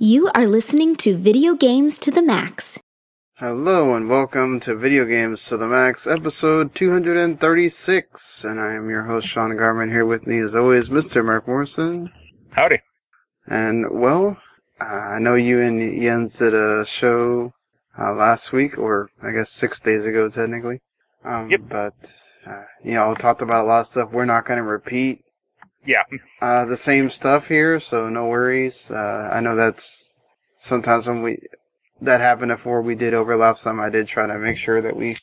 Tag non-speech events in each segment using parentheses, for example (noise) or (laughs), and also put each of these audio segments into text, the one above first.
You are listening to Video Games to the Max. Hello and welcome to Video Games to the Max, episode 236. And I am your host, Sean Garmer, here with me as always, Mr. Marc Morrison. Howdy. And, well, uh, I know you and Jens did a show uh, last week, or I guess six days ago, technically. Um, Yep. But, uh, you know, talked about a lot of stuff. We're not going to repeat Yeah. uh, the same stuff here, so no worries. Uh, I know that's sometimes when we that happened before we did overlap some. I did try to make sure that we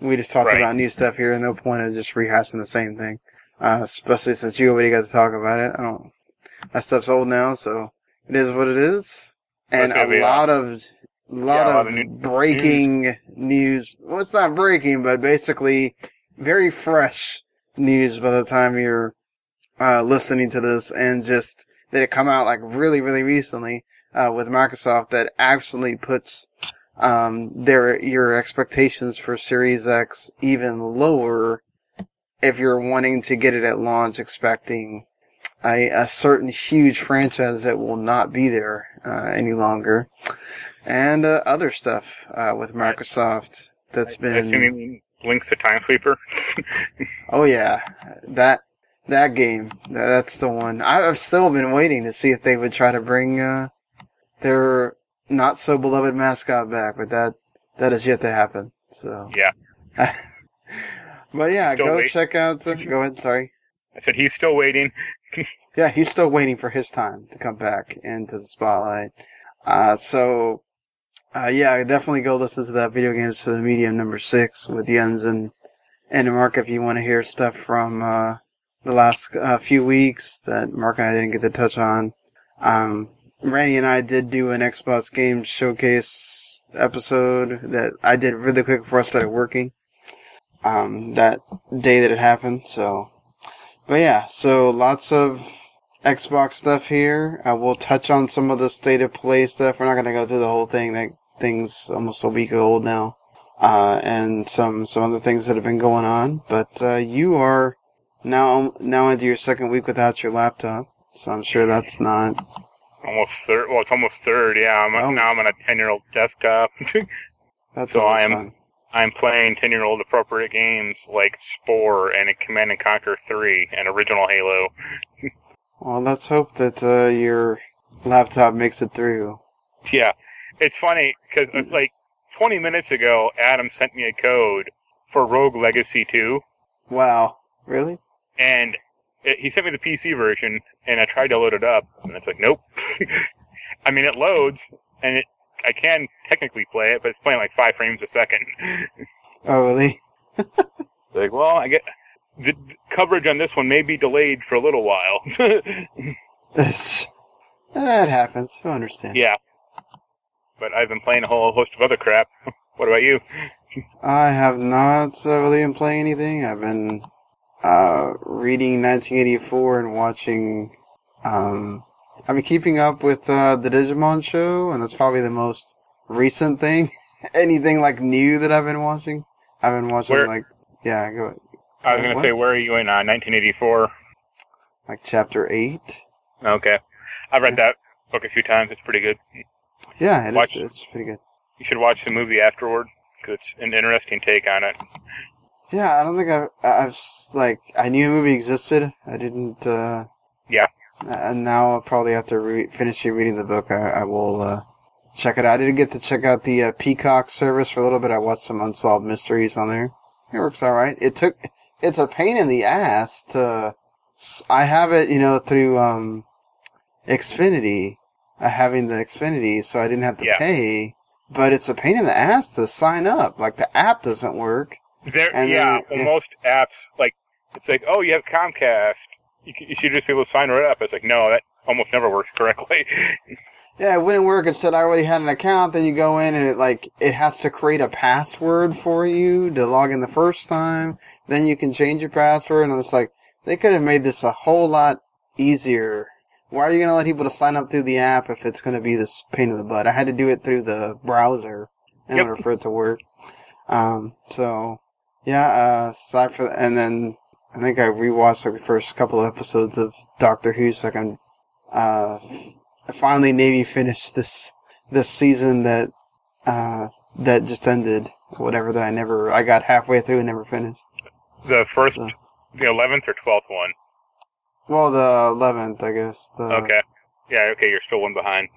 we just talked Right. about new stuff here, and no point of just rehashing the same thing. Uh, especially since you already got to talk about it. I don't. That stuff's old now, so it is what it is. And a lot of lot Yeah, a lot of breaking news. Well, it's not breaking, but basically very fresh news by the time you're uh, listening to this and just that it come out like really, really recently uh, with Microsoft that actually puts um, their your expectations for Series X even lower if you're wanting to get it at launch expecting a, a certain huge franchise that will not be there uh, any longer. And uh, other stuff uh, with Microsoft that's I been assume you mean Blinx the Time Sweeper. (laughs) Oh yeah, that that game. That's the one. I- I've still been waiting to see if they would try to bring uh, their not so beloved mascot back, but that that is yet to happen. So, yeah. (laughs) but yeah, Still go wait- check out. Uh, go ahead. Sorry. I said he's still waiting. (laughs) Yeah, he's still waiting for his time to come back into the spotlight. Uh, so, uh, yeah, definitely go listen to that video games to the medium number six with Jens and, and Marc if you want to hear stuff from, uh, the last uh, few weeks that Mark and I didn't get to touch on. Um, Randy and I did do an Xbox Games Showcase episode that I did really quick before I started working. Um, that day that it happened, so. But yeah, so lots of Xbox stuff here. Uh, we'll touch on some of the state of play stuff. We're not gonna go through the whole thing. That thing's almost a week old now. Uh, and some, some other things that have been going on. But, uh, you are now, now into your second week without your laptop. So I'm sure that's not, Almost third. Well, it's almost third. Yeah. I'm, Almost. Now I'm on a 10 year old desktop. (laughs) that's So I am- fun. I'm playing 10 year old appropriate games like Spore and Command and Conquer 3 and original Halo. (laughs) Well, let's hope that, uh, your laptop makes it through. Yeah. It's funny because it's like 20 minutes ago, Adam sent me a code for Rogue Legacy 2. Wow. Really? And it, he sent me the PC version, and I tried to load it up, and it's like, nope. (laughs) I mean, it loads, and it I can technically play it, but it's playing like five frames a second. (laughs) Oh, really? (laughs) like, well, I get the the coverage on this one may be delayed for a little while. that happens. I understand. yeah, but I've been playing a whole host of other crap. what about you? I have not really been playing anything. I've been uh, reading 1984 and watching. Um, I've been keeping up with uh, the Digimon show, and that's probably the most recent thing. (laughs) anything like new that I've been watching? I've been watching Where- like yeah, go I was Uh, gonna what? say, where are you in uh, 1984? like chapter eight. Okay, I've read that book a few times. It's pretty good. Yeah, it is, Watch- it's pretty good. You should watch the movie afterward because it's an interesting take on it. Yeah, I don't think I've, I've like I knew a movie existed. I didn't. uh Yeah. And now I'll probably after re- finishing reading the book, I, I will uh check it out. I didn't get to check out the uh, Peacock service for a little bit. I watched some unsolved mysteries on there. It works all right. It took. It's a pain in the ass to. I have it, you know, through um, Xfinity. Uh, having the Xfinity, so I didn't have to Yeah. pay. But it's a pain in the ass to sign up. Like the app doesn't work. There, And yeah, then- well, most apps like it's like, oh, you have Comcast, you, you should just be able to sign right up. It's like, no, that almost never works (laughs) correctly. Yeah, it wouldn't work. It said I already had an account. Then you go in and it like it has to create a password for you to log in the first time. Then you can change your password, and it's like they could have made this a whole lot easier. Why are you gonna let people to sign up through the app if it's gonna be this pain in the butt? I had to do it through the browser in Yep. order for it to work. Um, so yeah. Uh, aside for and then I think I rewatched like the first couple of episodes of Doctor Who, so I can uh, I finally Navy finished this this season that uh, that just ended. Whatever that I never I got halfway through and never finished. the first, So- the eleventh or twelfth one. Well, the eleventh, I guess. The, Okay. Yeah. Okay. You're still one behind.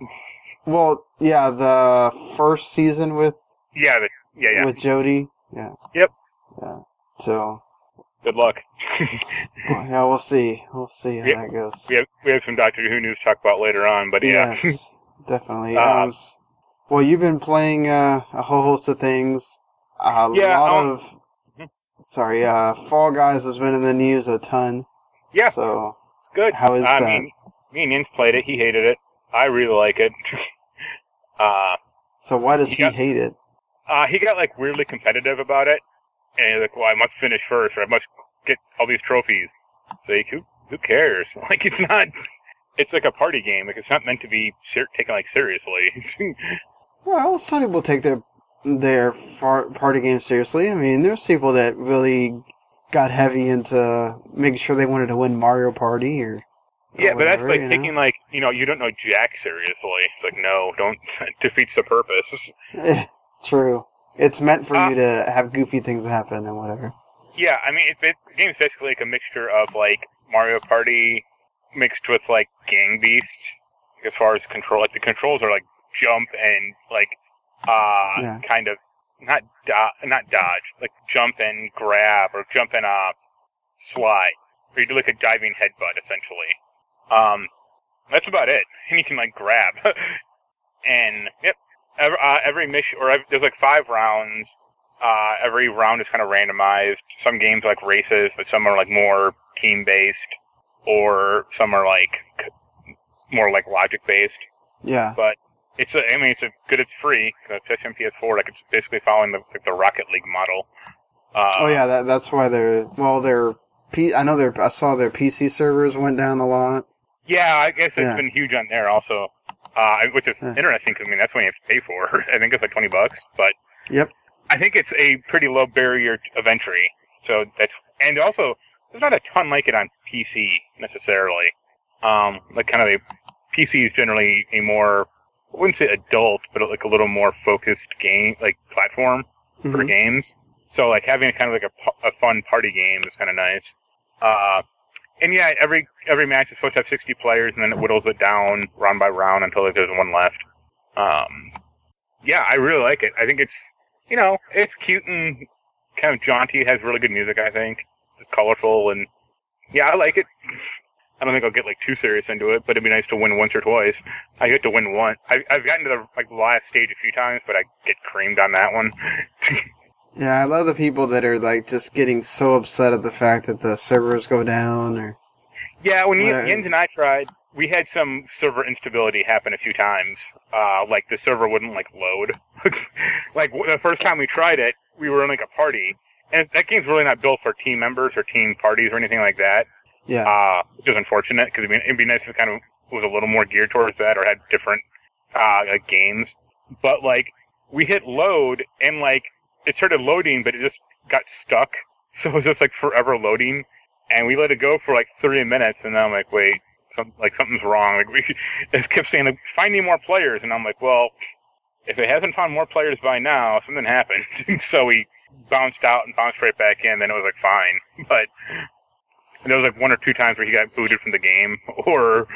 Well, yeah, the first season with Yeah. The, yeah. Yeah. with Jodie. Yeah. Yep. Yeah. So Good luck. (laughs) well, yeah, we'll see. We'll see how Yeah, that goes. we have we have some Doctor Who news to talk about later on, but yeah. Yes, (laughs) definitely. Uh, um, well, you've been playing uh, a whole host of things. A Yeah, lot um, of. Mhm. Sorry, uh, Fall Guys has been in the news a ton. Yeah. So It's good. how is I that? mean, me and Jens played it. He hated it. I really like it. (laughs) uh, so why does he yeah. hate it? uh, he got like weirdly competitive about it, and like, "Well, I must finish first, or I must get all these trophies." It's like, who who cares? (laughs) Like, it's not. It's like a party game. Like, it's not meant to be ser- taken like seriously. (laughs) Well, some people take their their far, party games seriously. I mean, there's people that really got heavy into making sure they wanted to win Mario Party or. or yeah, but that's like you know? taking like you know you don't know Jack seriously. It's like no, don't (laughs) defeats the purpose. True. It's meant for Uh, you to have goofy things happen and whatever. Yeah, I mean, it, it, the game's basically like a mixture of like Mario Party mixed with like Gang Beasts. As far as control, like the controls are like jump and like uh Yeah. kind of not do- not dodge, like jump and grab or jump and uh slide, or you do like a diving headbutt essentially. Um, that's about it, and you can like grab. (laughs) and yep, every, uh, every mission or ev there's like five rounds. Uh, every round is kind of randomized. Some games are like races, but some are like more team based, or some are like c- more like logic based. Yeah. But it's a, I mean, it's a good. It's free. Uh, PlayStation PS4, like it's basically following the like the Rocket League model. Uh, oh yeah, that that's why they're well, their P. I know their. I saw their PC servers went down a lot. Yeah, I guess it's Yeah. been huge on there also, uh, which is Yeah. interesting 'cause, I mean that's what you have to pay for. (laughs) I think it's like twenty bucks, but Yep. I think it's a pretty low barrier of entry. So that's and also there's not a ton like it on PC necessarily. Um, like kind of a PC is generally a more I wouldn't say adult, but like a little more focused game like platform for Mhm. games. So like having kind of like a, a fun party game is kind of nice. Uh, and yeah, every every match is supposed to have 60 players, and then it whittles it down round by round until there's one left. Um, yeah, I really like it. I think it's you know it's cute and kind of jaunty. It has really good music. I think it's colorful and yeah, I like it. I don't think I'll get like too serious into it, but it'd be nice to win once or twice. I get to win one. I, I've gotten to the like last stage a few times, but I get creamed on that one. (laughs) Yeah, I love the people that are like just getting so upset at the fact that the servers go down or. Yeah, when Jens and I tried, we had some server instability happen a few times. Uh, like the server wouldn't like load. (laughs) like the first time we tried it, we were in like a party, and that game's really not built for team members or team parties or anything like that. Yeah. Uh, which is unfortunate because it'd, be- it'd be nice if it kind of was a little more geared towards that or had different uh, like games. But like we hit load and like it started loading, but it just got stuck. (laughs) So it was just like forever loading, and we let it go for like 30 minutes, and then I'm like, wait, some, like something's wrong. (laughs) Like we it kept saying like finding more players, and I'm like, well, if it hasn't found more players by now, something happened. (laughs) so we bounced out and bounced right back in. Then it was like fine, but. There was like one or two times where he got booted from the game, or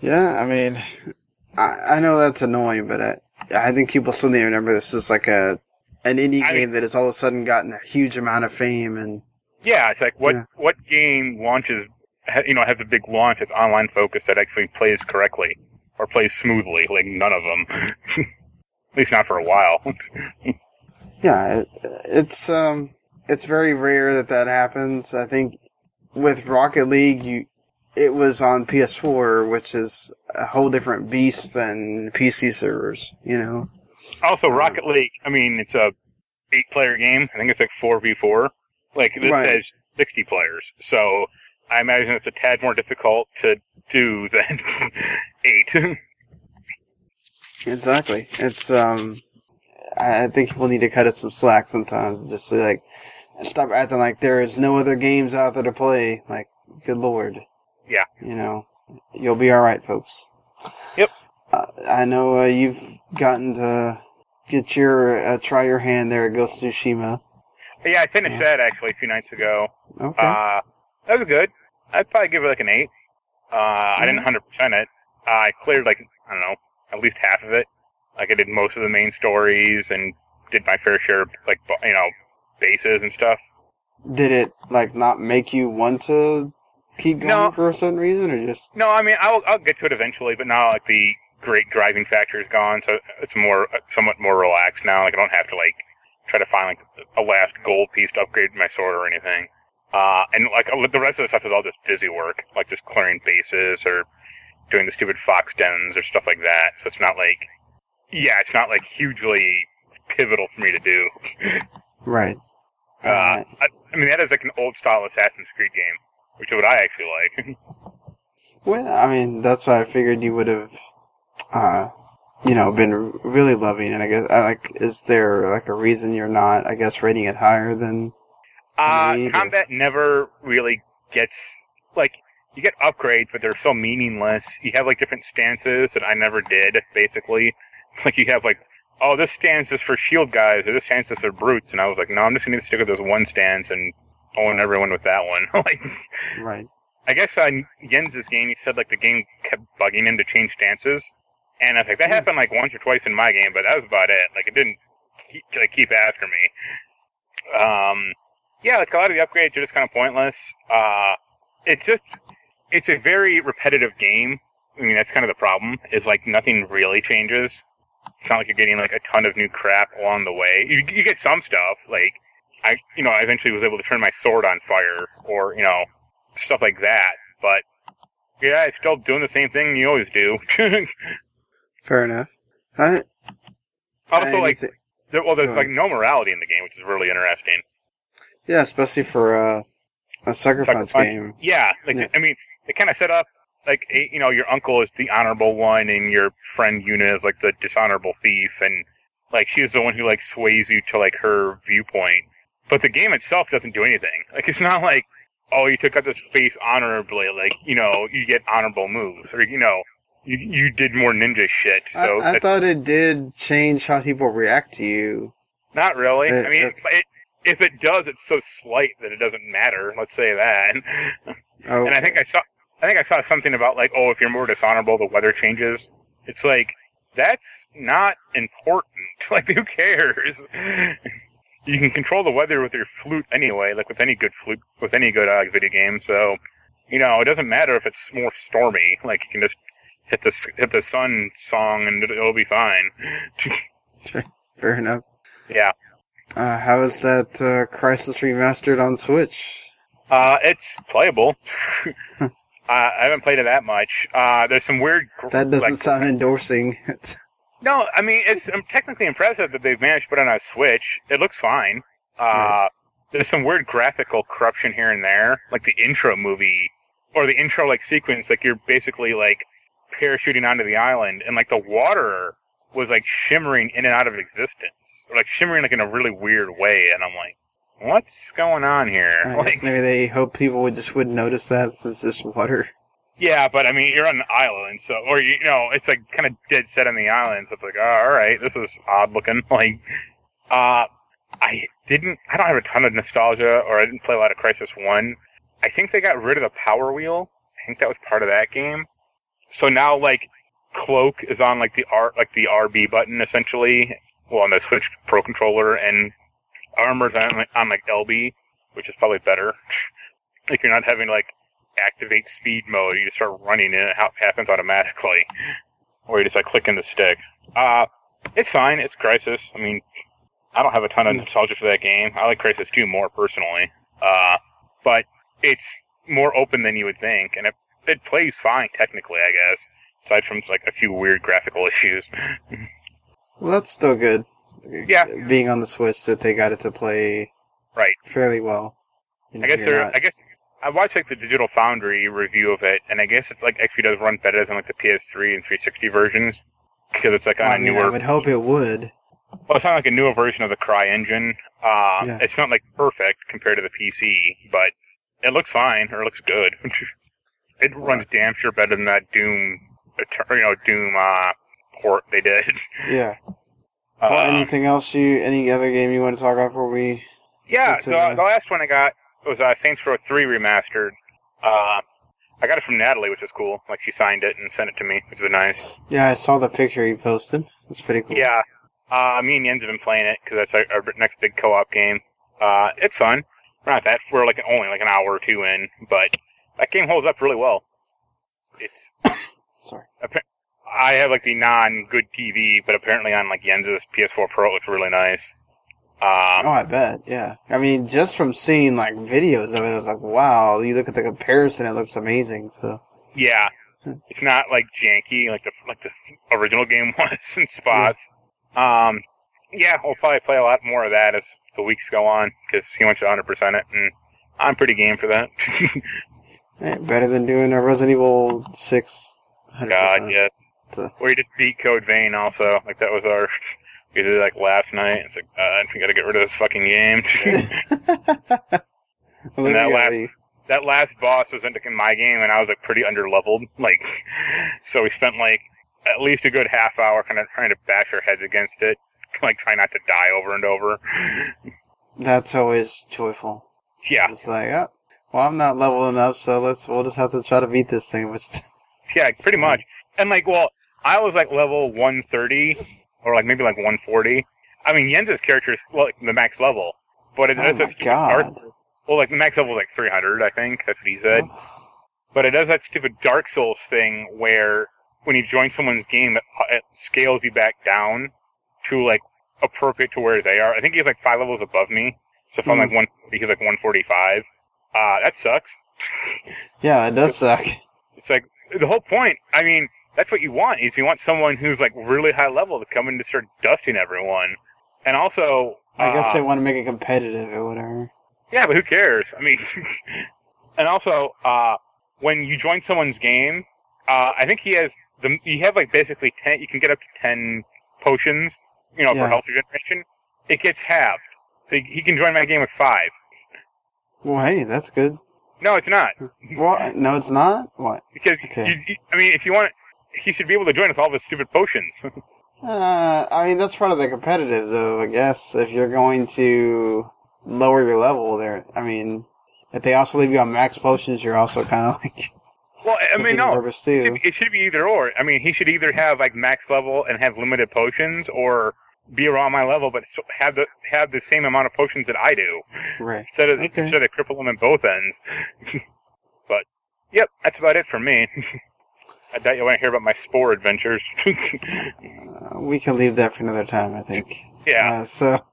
Yeah, I mean, I, I know that's annoying, but I, I think people still need to remember this is like a an indie I- game that has all of a sudden gotten a huge amount of fame, and yeah, it's like what Yeah. what game launches, you know, has a big launch that's online focused that actually plays correctly or plays smoothly? Like none of them, (laughs) at least not for a while. (laughs) yeah, it, it's um, it's very rare that that happens. I think with Rocket League, you it was on PS4, which is a whole different beast than PC servers. You know. Also, Um, Rocket League. I mean, it's a eight-player game. I think it's like four v four. Like this Right. says sixty players, so I imagine it's a tad more difficult to do (laughs) than eight. Exactly. It's um, I I think people need to cut it some slack sometimes. and Just say like, stop acting like there is no other games out there to play. Like, good lord. Yeah. You know, you'll be all right, folks. Yep. Uh, I know uh, you've gotten to get your uh, try your hand there at Ghost Tsushima. Yeah, I finished Yeah. that actually a few nights ago. Okay. Uh, that was good. I'd probably give it like an eight. Uh, I didn't hundred percent it. I cleared like I don't know, at least half of it. Like I did most of the main stories and did my fair share of like you know bases and stuff. Did it like not make you want to keep going No. for a certain reason, or just No, I mean I'll I'll get to it eventually, but now like the great driving factor is gone, so it's more somewhat more relaxed now. Like I don't have to like try to find like a last gold piece to upgrade my sword or anything. Uh, and like the rest of the stuff is all just busy work, like just clearing bases or doing the stupid fox dens or stuff like that. So it's not like, yeah, it's not like hugely pivotal for me to do. (laughs) right? Uh, I, I mean that is like an old style Assassin's Creed game, which is what I actually like. (laughs) Well, I mean, that's why I figured you would have, uh, you know, been really loving it. I guess, I like, is there like a reason you're not, I guess, rating it higher than? Uh, Me combat never really gets like you get upgrades, but they're so meaningless. You have like different stances that I never did. Basically, (laughs) like you have like, oh, this stance is for shield guys, or this stance is for brutes, and I was like, no, I'm just gonna stick with this one stance and own everyone with that one. (laughs) like, Right. I guess on Jens's game, he said like the game kept bugging him to change stances, and I was like, that Hmm. happened like once or twice in my game, but that was about it. Like it didn't keep, like keep after me. Um, yeah, like a lot of the upgrades are just kind of pointless. Uh, it's just it's a very repetitive game. I mean, that's kind of the problem. Is like nothing really changes. It's not like you're getting like a ton of new crap along the way. You you get some stuff like I you know I eventually was able to turn my sword on fire or you know stuff like that. But yeah, it's still doing the same thing you always do. (laughs) Fair enough. I, also, like anything- there, well, there's like no morality in the game, which is really interesting. yeah, especially for uh, a sucker, Sucker punch, Punch? game. Yeah, like Yeah. I mean, they kind of set up like you know your uncle is the honorable one, and your friend Yuna is like the dishonorable thief, and like she's the one who like sways you to like her viewpoint. But the game itself doesn't do anything. Like it's not like oh you took out this face honorably, like you know you get honorable moves, or you know you you did more ninja shit. So I, I thought it did change how people react to you. not really. Uh, I mean, okay. it, if it does, it's so slight that it doesn't matter. Let's say that. Oh, And I think I saw, I think I saw something about like, oh, if you're more dishonorable, the weather changes. It's like that's not important. (laughs) Like, who cares? you can control the weather with your flute anyway, like with any good flute, with any good uh, video game. So, you know, it doesn't matter if it's more stormy. Like, you can just hit the hit the sun song and it'll be fine. (laughs) fair enough. yeah. Uh, how is that uh, Crysis remastered on Switch? Uh, it's playable. (laughs) uh, I haven't played it that much. Uh, there's some weird. That doesn't like, sound endorsing. (laughs) No, I mean it's um, technically impressive that they've managed to put it on a Switch. It looks fine. Uh, Right. There's some weird graphical corruption here and there, like the intro movie or the intro like sequence. Like you're basically like parachuting onto the island, and like the water was like shimmering in and out of existence, or like shimmering like in a really weird way. And I'm like, what's going on here? I (laughs) Like, maybe they hope people would just wouldn't notice that since it's just water. Yeah, but I mean, you're on an island, so or you know, it's like kind of dead set on the island, so it's like, oh, all right, this is odd looking. (laughs) Like, uh, I didn't, I don't have a ton of nostalgia, or I didn't play a lot of Crysis One. I think they got rid of the power wheel. I think that was part of that game. So now, like, cloak is on like the R, like the RB button essentially, well, on the Switch Pro controller, and armor's on, on like LB, which is probably better. (laughs) like you're not having to, like activate speed mode. You just start running and it ha- happens automatically, (laughs) or you just like clicking the stick. Uh, it's fine. It's Crysis. I mean, I don't have a ton of nostalgia for that game. I like Crysis 2 more personally. Uh, but it's more open than you would think, and it it plays fine technically, I guess. Aside from like a few weird graphical (laughs) issues. Well, that's still good. Yeah. Being on the Switch, that they got it to play right. fairly well. You know, I guess they're. not- I guess I watched like the Digital Foundry review of it, and I guess it's like actually does run better than like the PS3 and 360 versions because it's like on a mean, newer. I would hope it would. Well, it's not like a newer version of the CryEngine. Uh, Yeah. It's not like perfect compared to the PC, but it looks fine or it looks good. (laughs) it runs damn sure better than that Doom, you know, Doom uh, port they did. (laughs) Yeah. Uh, Well, anything else you, any other game you want to talk about before we? yeah, the, uh, the last one I got was uh, Saints Row 3 remastered. Uh, I got it from Natalie, which is cool. Like she signed it and sent it to me, which is nice. Yeah, I saw the picture you posted. It's pretty cool. Yeah. Uh, me and Jens have been playing it because that's our, our next big co-op game. Uh, it's fun. We're not that. We're like only like an hour or two in, but that game holds up really well. It's. (coughs) Sorry. I have like the non-good TV, but apparently on like Jens's PS4 Pro, it looks really nice. Um, Oh, I bet. Yeah. I mean, just from seeing like videos of it, I was like, wow. You look at the comparison; it looks amazing. So. yeah, it's not like janky like the like the original game (laughs) was in spots. Um, yeah, we'll probably play a lot more of that as the weeks go on because he wants to 100 percent it, and I'm pretty game for that. (laughs) eh, better than doing a Resident Evil Six. 100%. God, yes. So- Or just beat Code Vein also. Like that was our we did it like last night. It's like uh, we got to get rid of this fucking game. (laughs) (laughs) Well, there that last- that last boss was in in my game, and I was like pretty underleveled. (laughs) Like, so we spent like at least a good half hour kind of trying to bash our heads against it, like try not to die over and over. That's always joyful. Yeah, It's like, oh, well, I'm not level enough, so let's we'll just have to try to beat this thing. Which (laughs) yeah, pretty much. And like, well, I was like level 130 or like maybe like 140. I mean, Jens's character is like the max level, but it Oh does that God. Dark. Well, like the max level is like 300, I think. That's what he said. But it does that stupid Dark Souls thing where when you join someone's game, it, it scales you back down to like appropriate to where they are. I think he's like five levels above me. So if I'm Hmm. like one, he's like 145. Uh, that sucks. yeah, it does suck. It's like the whole point. I mean, that's what you want is you want someone who's like really high level to come in to start dusting everyone. And also, I guess uh, they want to make it competitive or whatever. Yeah, but who cares? I mean, (laughs) and also, uh, when you join someone's game, uh, I think he has the you have like basically ten. You can get up to ten potions, you know, Yeah. for health regeneration. It gets halved, so he, he can join my game with five. Well, hey, that's good. No, it's not What? No, it's not. What? because Okay. you, I mean, if you want, he should be able to join with all the stupid potions. (laughs) Uh, I mean, that's part of the competitive, though. I guess if you're going to lower your level, there. I mean, if they also leave you on max potions, you're also kind of (laughs) like. well, I mean, no, Purpose it too. should, it should be either or. I mean, he should either have like max level and have limited potions, or be around my level but have the have the same amount of potions that I do. Right. instead of Okay. instead of cripple them in both ends. (laughs) but yep, that's about it for me. (laughs) I doubt you want to hear about my spore adventures. (laughs) Uh, we can leave that for another time, I think. yeah, Uh, so,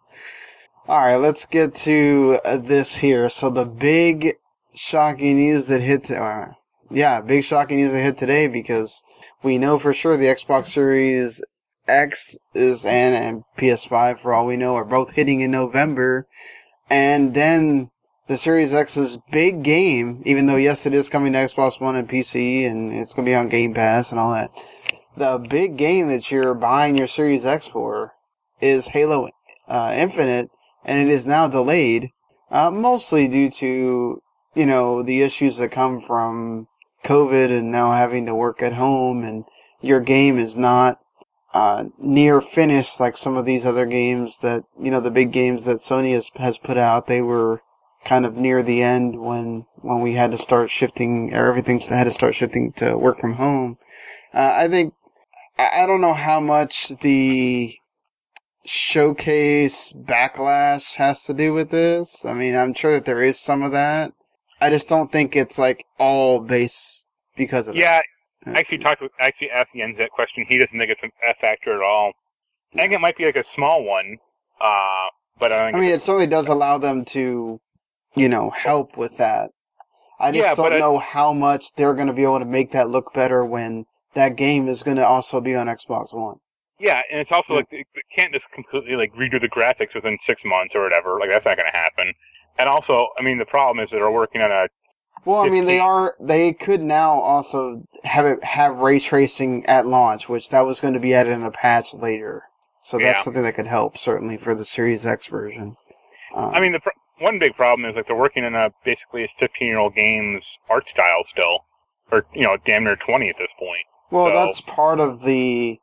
all right, let's get to uh, this here. So the big shocking news that hit, uh, yeah, big shocking news that hit today because we know for sure the Xbox Series X is and and PS5 for all we know are both hitting in November, and then the Series X's big game, even though yes, it is coming to Xbox One and PC, and it's gonna be on Game Pass and all that. The big game that you're buying your Series X for is Halo uh, Infinite, and it is now delayed, uh, mostly due to you know the issues that come from COVID and now having to work at home, and your game is not uh, near finished like some of these other games that you know the big games that Sony has has put out. They were kind of near the end when when we had to start shifting or everything had to start shifting to work from home. Uh, I think I I don't know how much the showcase backlash has to do with this. I mean, I'm sure that there is some of that. I just don't think it's like all base because of yeah. that. I actually talked with actually asked Jens that question. He doesn't think it's a factor at all. I think it might be like a small one, uh, but I think I mean, it certainly does allow them to, you know, help with that. I just Yeah, don't I- know how much they're going to be able to make that look better when that game is going to also be on Xbox One. Yeah, and it's also Yeah. like they can't just completely like redo the graphics within six months or whatever. Like that's not going to happen. And also, I mean, the problem is that they're working on a Well, I mean, they are. They could now also have it have ray tracing at launch, which that was going to be added in a patch later. So that's Yeah. something that could help certainly for the Series X version. Um, I mean, the pr- one big problem is like they're working in a basically a 15 year old game's art style still, or you know, damn near 20 at this point. well, so- that's part of the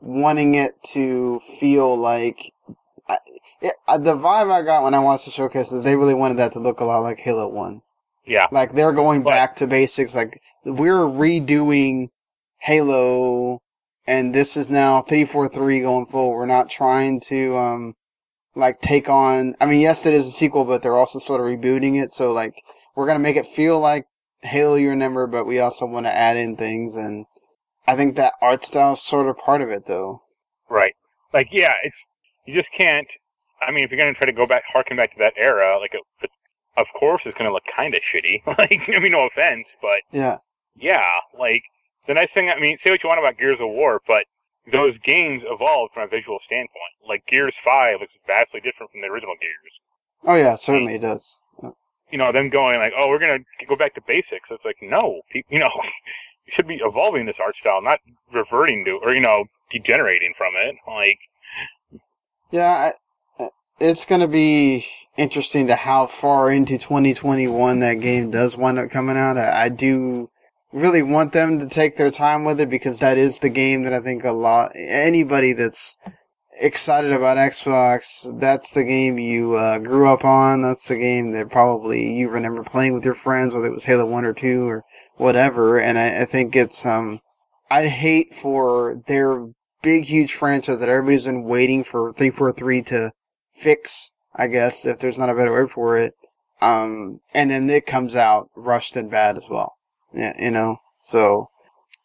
wanting it to feel like. I, it, the vibe I got when I watched the showcase is they really wanted that to look a lot like Halo One. Yeah, Like they're going But- back to basics. Like we're redoing Halo, and this is now three four three going forward. We're not trying to um like take on. I mean, yes, it is a sequel, but they're also sort of rebooting it. So like we're gonna make it feel like Halo you remember, but we also want to add in things, and I think that art style is sort of part of it, though. right. Like, yeah, it's you just can't. I mean, if you're going to try to go back, harken back to that era, like, it, of course, it's going to look kind of shitty. (laughs) like, I mean, no offense, but Yeah, yeah, like the nice thing. I mean, say what you want about Gears of War, but those games evolved from a visual standpoint. Like Gears Five looks vastly different from the original Gears. oh yeah, certainly it does. you know, them going like, "Oh, we're gonna go back to basics." It's like, no, pe- you know, (laughs) you should be evolving this art style, not reverting to or you know, degenerating from it. Like, Yeah, I, it's going to be interesting to how far into 2021 that game does wind up coming out. I, I do really want them to take their time with it because that is the game that I think a lot anybody that's excited about Xbox, that's the game you uh, grew up on. That's the game that probably you remember playing with your friends, whether it was Halo One or Two or whatever. And I, I think it's um, I'd hate for their big, huge franchise that everybody's been waiting for 343 to fix, I guess, if there's not a better word for it. Um, and then it comes out rushed and bad as well. Yeah, you know, so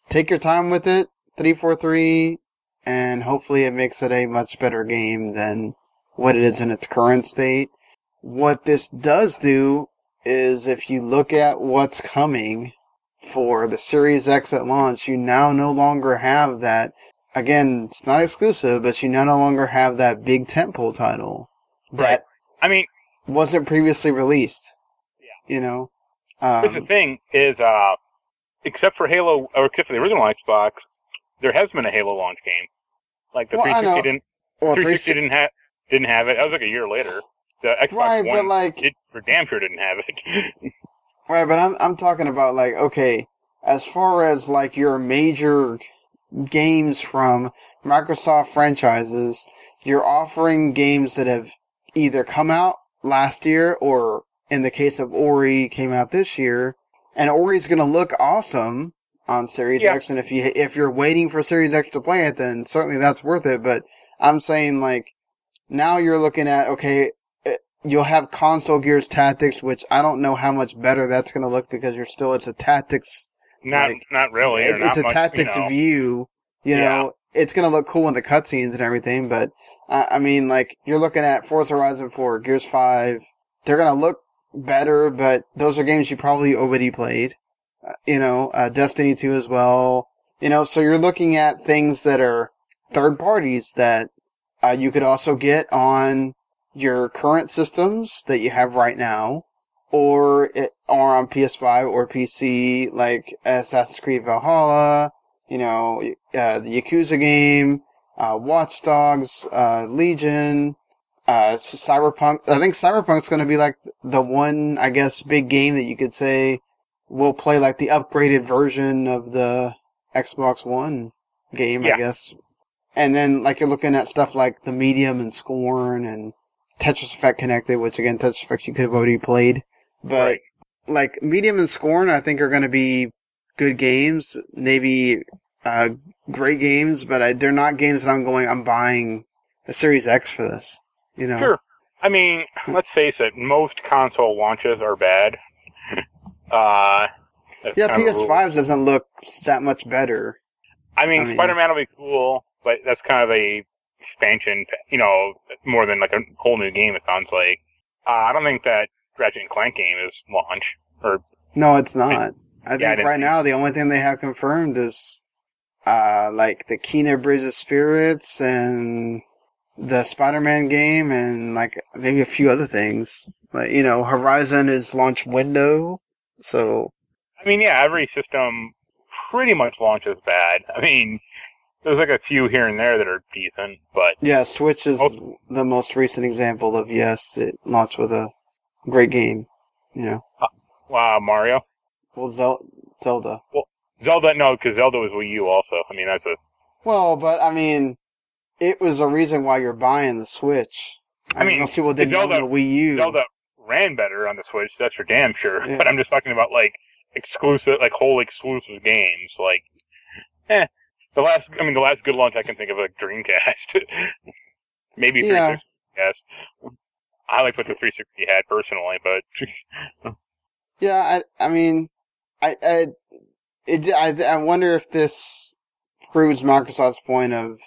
take your time with it, 343, and hopefully it makes it a much better game than what it is in its current state. What this does do is if you look at what's coming for the Series X at launch, you now no longer have that again, it's not exclusive, but you now no longer have that big tentpole title Right. that I mean, wasn't previously released. Yeah. You know, here's the um, thing: is uh, except for Halo or except for the original Xbox, there has been a Halo launch game. Like the Well, I 360 didn't, well, 360 360 didn't have didn't have it. That was like a year later. The Xbox right, One but like, did for damn sure didn't have it. (laughs) right, but I'm I'm talking about like, okay, as far as like your major games from Microsoft franchises, you're offering games that have either come out last year or in the case of Ori came out this year, and Ori's going to look awesome on Series Yeah. X and if you if you're waiting for Series X to play it then certainly that's worth it, but I'm saying like now you're looking at okay, eh, you'll have console Gears Tactics which I don't know how much better that's going to look because you're still it's a tactics not Like, not really. it- not it's a much, tactics you know. view. You Yeah. know, it's gonna look cool in the cutscenes and everything, but uh, I mean, like you're looking at Forza Horizon 4, Gears 5. They're gonna look better, but those are games you probably already played. Uh, you know, uh, Destiny 2 as well. You know, so you're looking at things that are third parties that uh, you could also get on your current systems that you have right now, or it, or on PS5 or PC, like Assassin's Creed Valhalla, you know, uh, the Yakuza game, uh, Watch Dogs, uh, Legion, uh, Cyberpunk. I think Cyberpunk's going to be like the one, I guess, big game that you could say will play like the upgraded version of the Xbox One game, Yeah. I guess. And then, like, you're looking at stuff like the Medium and Scorn and Tetris Effect Connected, which again, Tetris Effect you could have already played. But, Right. like, Medium and Scorn, I think are going to be good games, maybe, uh, great games, but I, they're not games that I'm going, I'm buying a Series X for this. You know? Sure. I mean, let's face it. Most console launches are bad. (laughs) uh, Yeah, kind of rule. PS5 doesn't look that much better. I mean, I mean- Spider-Man will be cool, but that's kind of a expansion. You know, more than like a whole new game. It sounds like. Uh, I don't think that Ratchet and Clank game is launch or No, it's not. I I think didn't right think- now the only thing they have confirmed is uh like the Kena Bridge of Spirits and the Spider-Man game and like maybe a few other things. Like you know, Horizon is launch window, so I mean, yeah, every system pretty much launches bad. I mean, there's like a few here and there that are decent, but yeah, Switch is Most- the most recent example of yes, it launched with a great game. You know, wow, Mario, well Zel- Zelda. Zelda, no, because Zelda was Wii U also. I mean, that's a Well, but I mean, it was a reason why you're buying the Switch. I mean, most people didn't Zelda- own the Wii U. Zelda ran better on the Switch. That's for damn sure. Yeah. But I'm just talking about like exclusive, like whole exclusive games. Like, eh, the last. I mean, the last good launch I can think of, like Dreamcast, (laughs) maybe Yeah. 360. Yes, I liked what the 360 had personally, but Yeah, I, I mean, I, I, it, I, I wonder if this proves Microsoft's point of,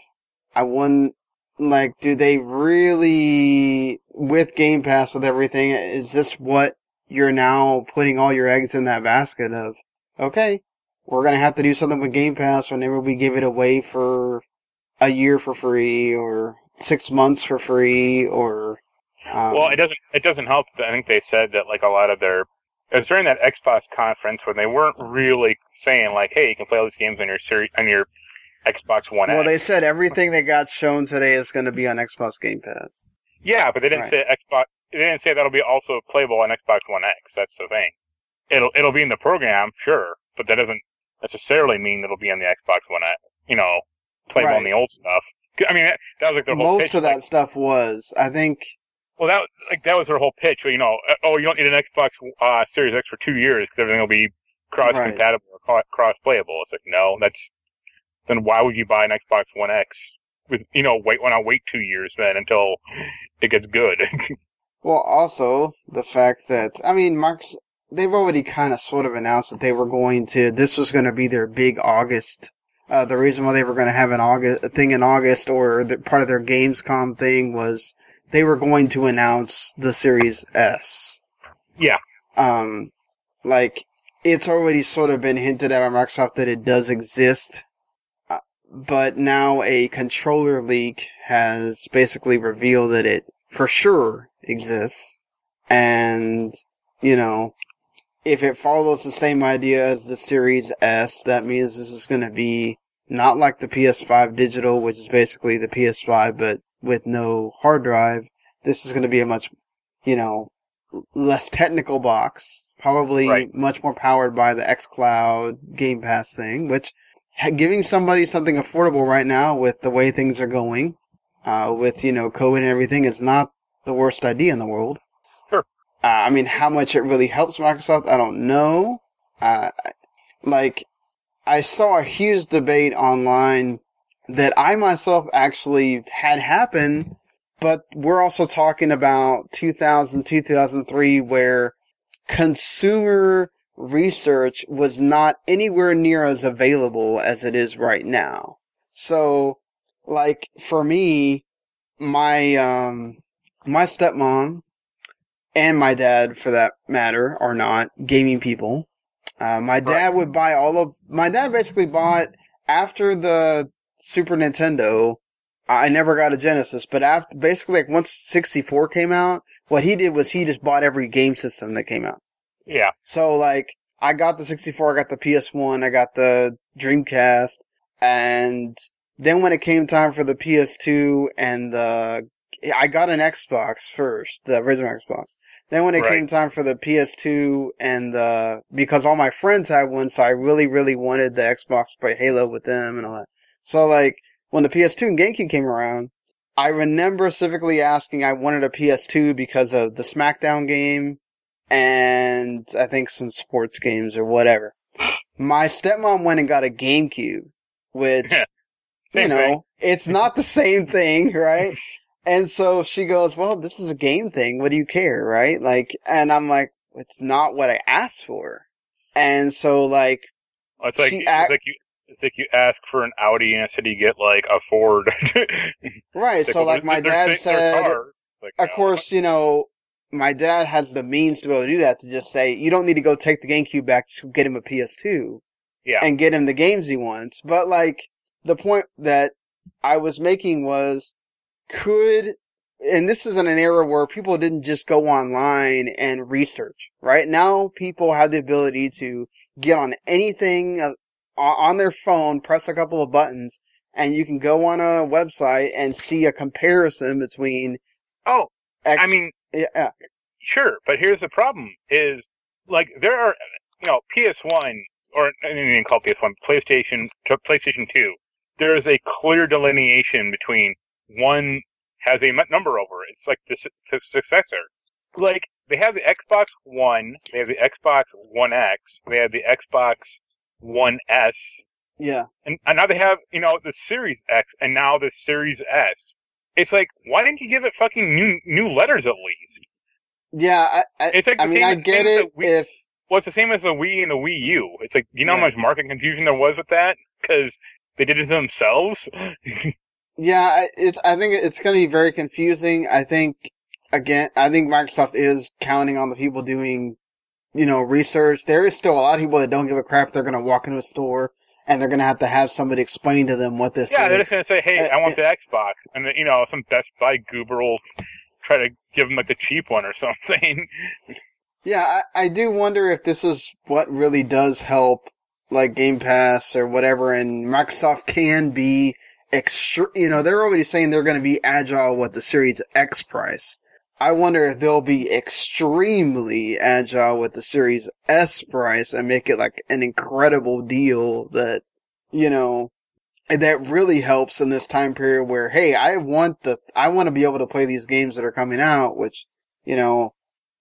I wouldn't, like, do they really, with Game Pass, with everything, is this what you're now putting all your eggs in that basket of, okay, we're gonna have to do something with Game Pass whenever we give it away for a year for free, or six months for free, or, um, well, it doesn't. It doesn't help. I think they said that like a lot of their. It was during that Xbox conference when they weren't really saying like, "Hey, you can play all these games on your seri- on your Xbox One X well, X." they said everything that got shown today is going to be on Xbox Game Pass. Yeah, but they didn't Right. say Xbox. They didn't say that'll be also playable on Xbox One X. That's the thing. It'll it'll be in the program, sure, but that doesn't necessarily mean it'll be on the Xbox One X. You know, playable on the old stuff. I mean, that, that was like whole Most pitch. of that like- stuff was, I think, well, that like that was their whole pitch. You know, uh, oh, you don't need an Xbox uh, Series X for two years because everything will be cross compatible or cross playable. It's like no, that's then why would you buy an Xbox One X? With you know, wait when I wait two years then until it gets good. (laughs) well, also the fact that, I mean, Mark's, they've already kind of sort of announced that they were going to, this was going to be their big August. Uh, the reason why they were going to have an August, a thing in August or the, part of their Gamescom thing was they were going to announce the Series S. yeah, um, like it's already sort of been hinted at by Microsoft that it does exist, uh, but now a controller leak has basically revealed that it for sure exists, and you know, if it follows the same idea as the Series S, that means this is going to be not like the PS5 digital, which is basically the PS5 but with no hard drive. This is going to be a much, you know, less technical box, probably Right. much more powered by the xCloud Game Pass thing, which giving somebody something affordable right now with the way things are going, uh, with, you know, COVID and everything is not the worst idea in the world. Sure. Uh, I mean, how much it really helps Microsoft, I don't know. Uh, like, I saw a huge debate online that I myself actually had happen but we're also talking about 2000, 2003, where consumer research was not anywhere near as available as it is right now. So, like, for me, my, um, my stepmom and my dad, for that matter, are not gaming people. Uh, my dad would buy all of, my dad basically bought, after the Super Nintendo, I never got a Genesis, but after basically like once 64 came out, what he did was he just bought every game system that came out. yeah, So like I got the 64, I got the PS1, I got the Dreamcast, and then when it came time for the PS2 and the I got an Xbox first, the original Xbox. Then when it Right. came time for the PS2 and the because all my friends had one, so I really really wanted the Xbox to play Halo with them and all that. So like when the PS2 and GameCube came around, I remember specifically asking I wanted a PS2 because of the SmackDown game and I think some sports games or whatever. My stepmom went and got a GameCube, which, you know, thing. it's not the same thing, (laughs) right? And so she goes, well, this is a game thing. What do you care, right? Like, and I'm like, it's not what I asked for. And so like, Well, it's like She it's act- like you it's like you ask for an Audi and instead you get like a Ford. right. (laughs) It's So well, like my dad said. Like, of no. course, you know, my dad has the means to be able to do that to just say, you don't need to go take the GameCube back to get him a PS2 Yeah. and get him the games he wants. But like, the point that I was making was, could, and this is in an era where people didn't just go online and research, right? Now people have the ability to get on anything on their phone, press a couple of buttons, and you can go on a website and see a comparison between oh, X. I mean, yeah, sure, but here's the problem: is like there are, you know, PS One or I didn't even call PS One, PlayStation to PlayStation Two. There is a clear delineation between one has a number over it. It's like the, the successor. Like they have the Xbox One, they have the Xbox One X, they have the Xbox One S, yeah. and, and now they have you know the Series X, and now the Series S. It's like, why didn't you give it fucking new new letters at least? Yeah, I, I, It's like I mean, I get it Wii- if, Well, it's the same as the Wii and the Wii U. It's like, you know Yeah. how much market confusion there was with that? Because they did it themselves? (laughs) yeah, it's, I think it's going to be very confusing. I think, again, I think Microsoft is counting on the people doing, you know, research. There is still a lot of people that don't give a crap. They're going to walk into a store and they're going to have to have somebody explain to them what this yeah, they're just going to say, hey, Uh, I want the Xbox. And, then, you know, some Best Buy goober will try to give them, like, the cheap one or (laughs) something. Yeah, I, I do wonder if this is what really does help, like Game Pass or whatever, and Microsoft can be extra. You know, they're already saying they're going to be agile with the Series X price. I wonder if they'll be extremely agile with the Series S price and make it like an incredible deal that, you know, that really helps in this time period where, hey, I want the, I want to be able to play these games that are coming out, which, you know,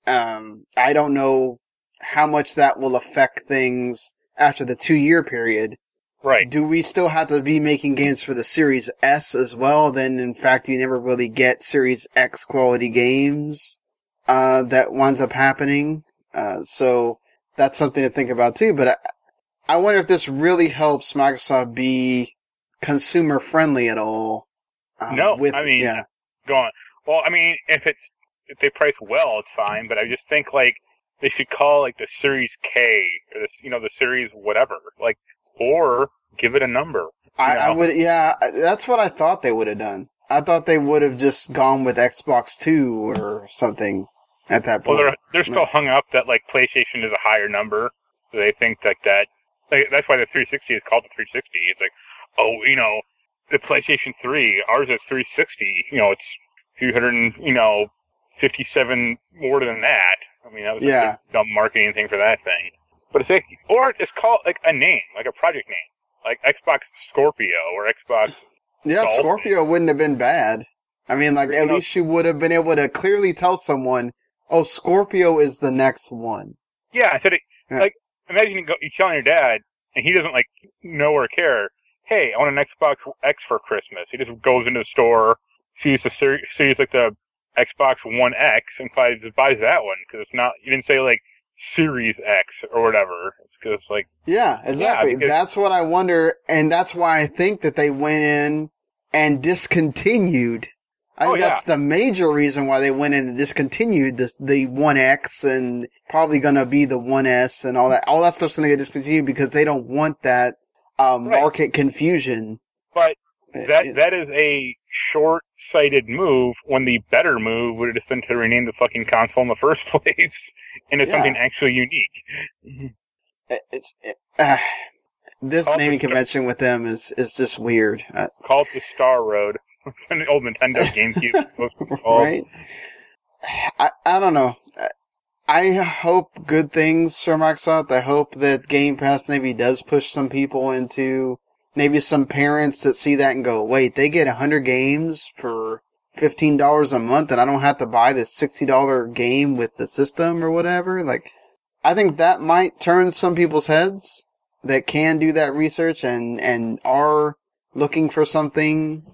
um, I don't know how much that will affect things after the two year period. Right. Do we still have to be making games for the Series S as well? Then, in fact, you never really get Series X quality games, uh, that winds up happening. Uh, so that's something to think about too. But I, I wonder if this really helps Microsoft be consumer friendly at all. Um, No, with, I mean- yeah, Going, well, I mean, if it's, if they price well, it's fine, but I just think, like, they should call, like, the Series K, or the, you know, the Series whatever. Like, or give it a number. I, I would, yeah, that's what I thought they would have done. I thought they would have just gone with Xbox Two or something at that point. Well, they're they're still hung up that like PlayStation is a higher number. They think like that. Like, that's why the 360 is called the 360. It's like, oh, you know, the PlayStation 3, ours is 360. You know, it's 300, you know, 57 more than that. I mean, that was Yeah. a dumb marketing thing for that thing. But it's like, or it's called like a name, like a project name, like Xbox Scorpio or Xbox. yeah, Dolphin. Scorpio wouldn't have been bad. I mean, like at least you would have been able to clearly tell someone, "Oh, Scorpio is the next one." Yeah, I said it. Yeah. Like, imagine you, go, you telling your dad, and he doesn't like know or care. Hey, I want an Xbox X for Christmas. He just goes into the store, sees the ser- sees like the Xbox One X, and buys buys that one because it's not. You didn't say like Series X or whatever. It's because like Yeah, exactly. because- that's what I wonder, and that's why I think that they went in and discontinued. I Oh, think yeah. that's the major reason why they went in and discontinued this the One X and probably gonna be the One S and all that. All that stuff's gonna get discontinued because they don't want that um, Right. market confusion. But Uh, that that is a short-sighted move. When the better move would have just been to rename the fucking console in the first (laughs) place into Yeah. something actually unique. it's it, uh, this Also naming convention with them is is just weird, uh, Call it the Star Road. (laughs) An old Nintendo (laughs) GameCube. right? I I don't know. I- I hope good things for Microsoft. I hope that Game Pass maybe does push some people into maybe some parents that see that and go, wait, they get a hundred games for fifteen dollars a month, and I don't have to buy this sixty dollar game with the system or whatever. Like, I think that might turn some people's heads that can do that research and and are looking for something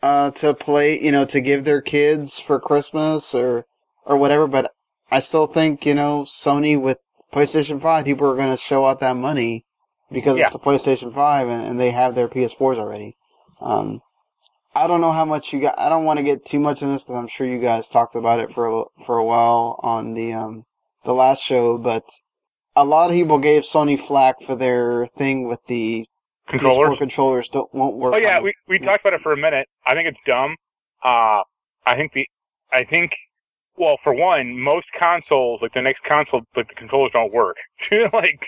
uh to play, you know, to give their kids for Christmas or or whatever, but I still think, you know, Sony with PlayStation 5, people are going to show out that money because Yeah. it's a PlayStation 5 and, and they have their PS4s already. Um, I don't know how much you got. I don't want to get too much in this because I'm sure you guys talked about it for a, for a while on the um the last show, but a lot of people gave Sony flack for their thing with the Controllers. PS4 controllers don't won't work. Oh yeah, we we yeah. talked about it for a minute. I think it's dumb. Uh, I think the I think well, for one, most consoles like the next console, like the controllers don't work. (laughs) like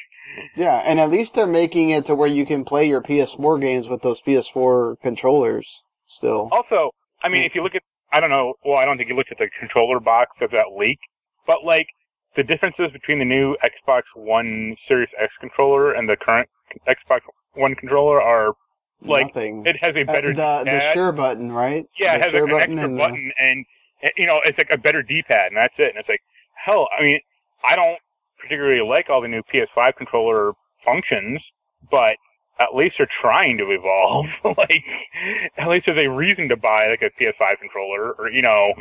Yeah, and at least they're making it to where you can play your PS4 games with those PS4 controllers still. also, I mean, if you look at I don't know. Well, I don't think you looked at the controller box of that leak, but like the differences between the new Xbox One Series X controller and the current Xbox One controller are like Nothing. it has a Uh, better the the D-pad. sure button, right? Yeah, the it has share like, an extra and the- button, and uh, you know, it's like a better D-pad, and that's it. And it's like, hell, I mean, I don't particularly like all the new PS5 controller functions, but at least they're trying to evolve. (laughs) like, at least there's a reason to buy like a PS5 controller, or you know,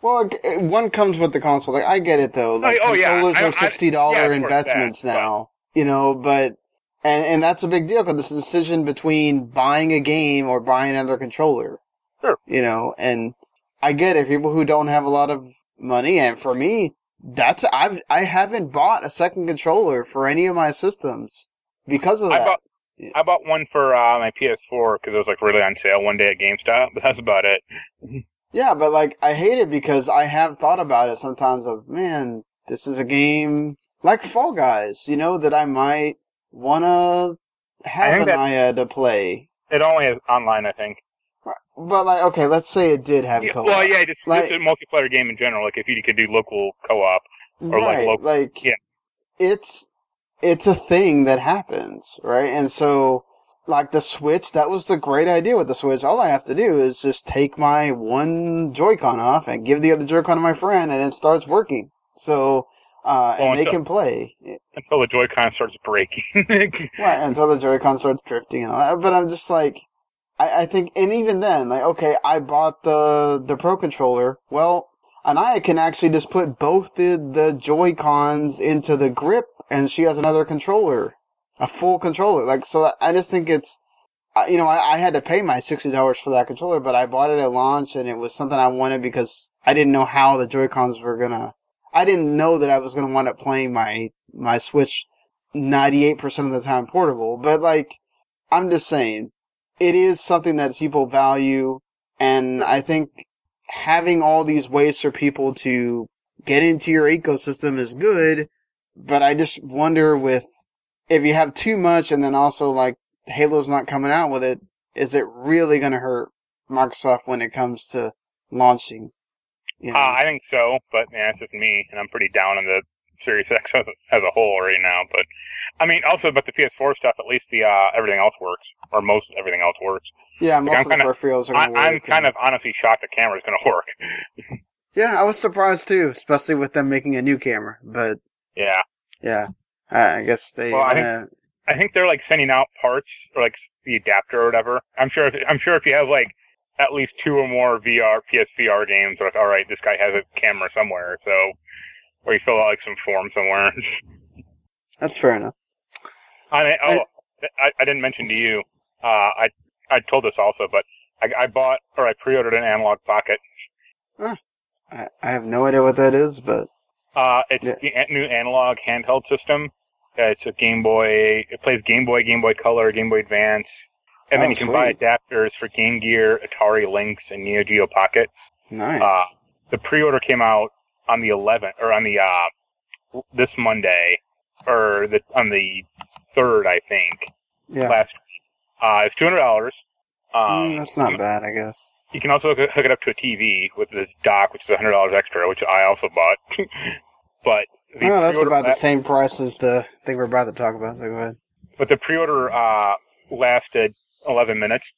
Well, one comes with the console. Like I get it though. Like oh, oh yeah. controllers I- are sixty dollar yeah, investments that, now. You know, but and and that's a big deal because it's a decision between buying a game or buying another controller. Sure. You know, and I get it. People who don't have a lot of money, and for me, that's I've I haven't bought a second controller for any of my systems because of I that. bought. I bought one for uh, my PS4 because it was like really on sale one day at GameStop, (laughs) but that's about it. (laughs) Yeah, but like I hate it because I have thought about it sometimes of man, this is a game like Fall Guys, you know, that I might wanna have an eye to play. It only is online, I think. But like, okay, let's say it did have Yeah, co-op. well, yeah, just, Like- just a multiplayer game in general. Like if you could do local co-op, or, like, local- like, yeah. it's it's a thing that happens, right? And so, like the Switch, that was the great idea with the Switch. All I have to do is just take my one Joy-Con off and give the other Joy-Con to my friend, and it starts working. So, uh, Well, and they until- can play. until the Joy-Con starts breaking. (laughs) Right, until the Joy-Con starts drifting and all that. But I'm just like, I, I think, and even then, like, okay, I bought the, the Pro Controller. Well, Anaya can actually just put both the, the Joy-Cons into the grip and she has another controller. A full controller. Like, so I just think it's, you know, I, I had to pay my $60 for that controller, but I bought it at launch and it was something I wanted because I didn't know how the Joy-Cons were gonna, I didn't know that I was gonna wind up playing my, my Switch 98% of the time portable, but like, I'm just saying, it is something that people value, and I think having all these ways for people to get into your ecosystem is good, but I just wonder with, if you have too much and then also like, Halo's not coming out with it, is it really gonna hurt Microsoft when it comes to launching? You know? uh, I think so, but yeah, it's just me, and I'm pretty down on the Series X as a, as a whole right now. But I mean, also, but the PS4 stuff, at least the uh, everything else works, or most everything else works. yeah, most I'm of kinda- peripherals are I, work. I'm kind and- of honestly shocked the camera's going (laughs) to work. Yeah, I was surprised too, especially with them making a new camera. But Yeah, yeah, I I guess they. Well, I think- I think they're like sending out parts or like the adapter or whatever. I'm sure. If, I'm sure if you have like at least two or more VR PSVR games, like all right, this guy has a camera somewhere, so or you fill out like some form somewhere. (laughs) that's fair enough. I, mean, oh, I, I didn't mention to you. Uh, I I told this also, but I, I bought or I pre-ordered an Analogue Pocket. Huh. I, I have no idea what that is, but Uh, it's Yeah. the new analog handheld system. Uh, it's a Game Boy. It plays Game Boy, Game Boy Color, Game Boy Advance, and then Oh, you can buy adapters for Game Gear, Atari Lynx, and Neo Geo Pocket. nice. Uh, The pre-order came out on the 11th or on the uh this Monday or the on the third, I think, yeah, last week. Uh, it's two hundred dollars. Um, Mm, that's not bad, I guess. You can also hook it up to a TV with this dock, which is hundred dollars extra, which I also bought. (laughs) but the Oh, that's about the same price as the thing we're about to talk about. So go ahead. But the pre-order uh, lasted eleven minutes.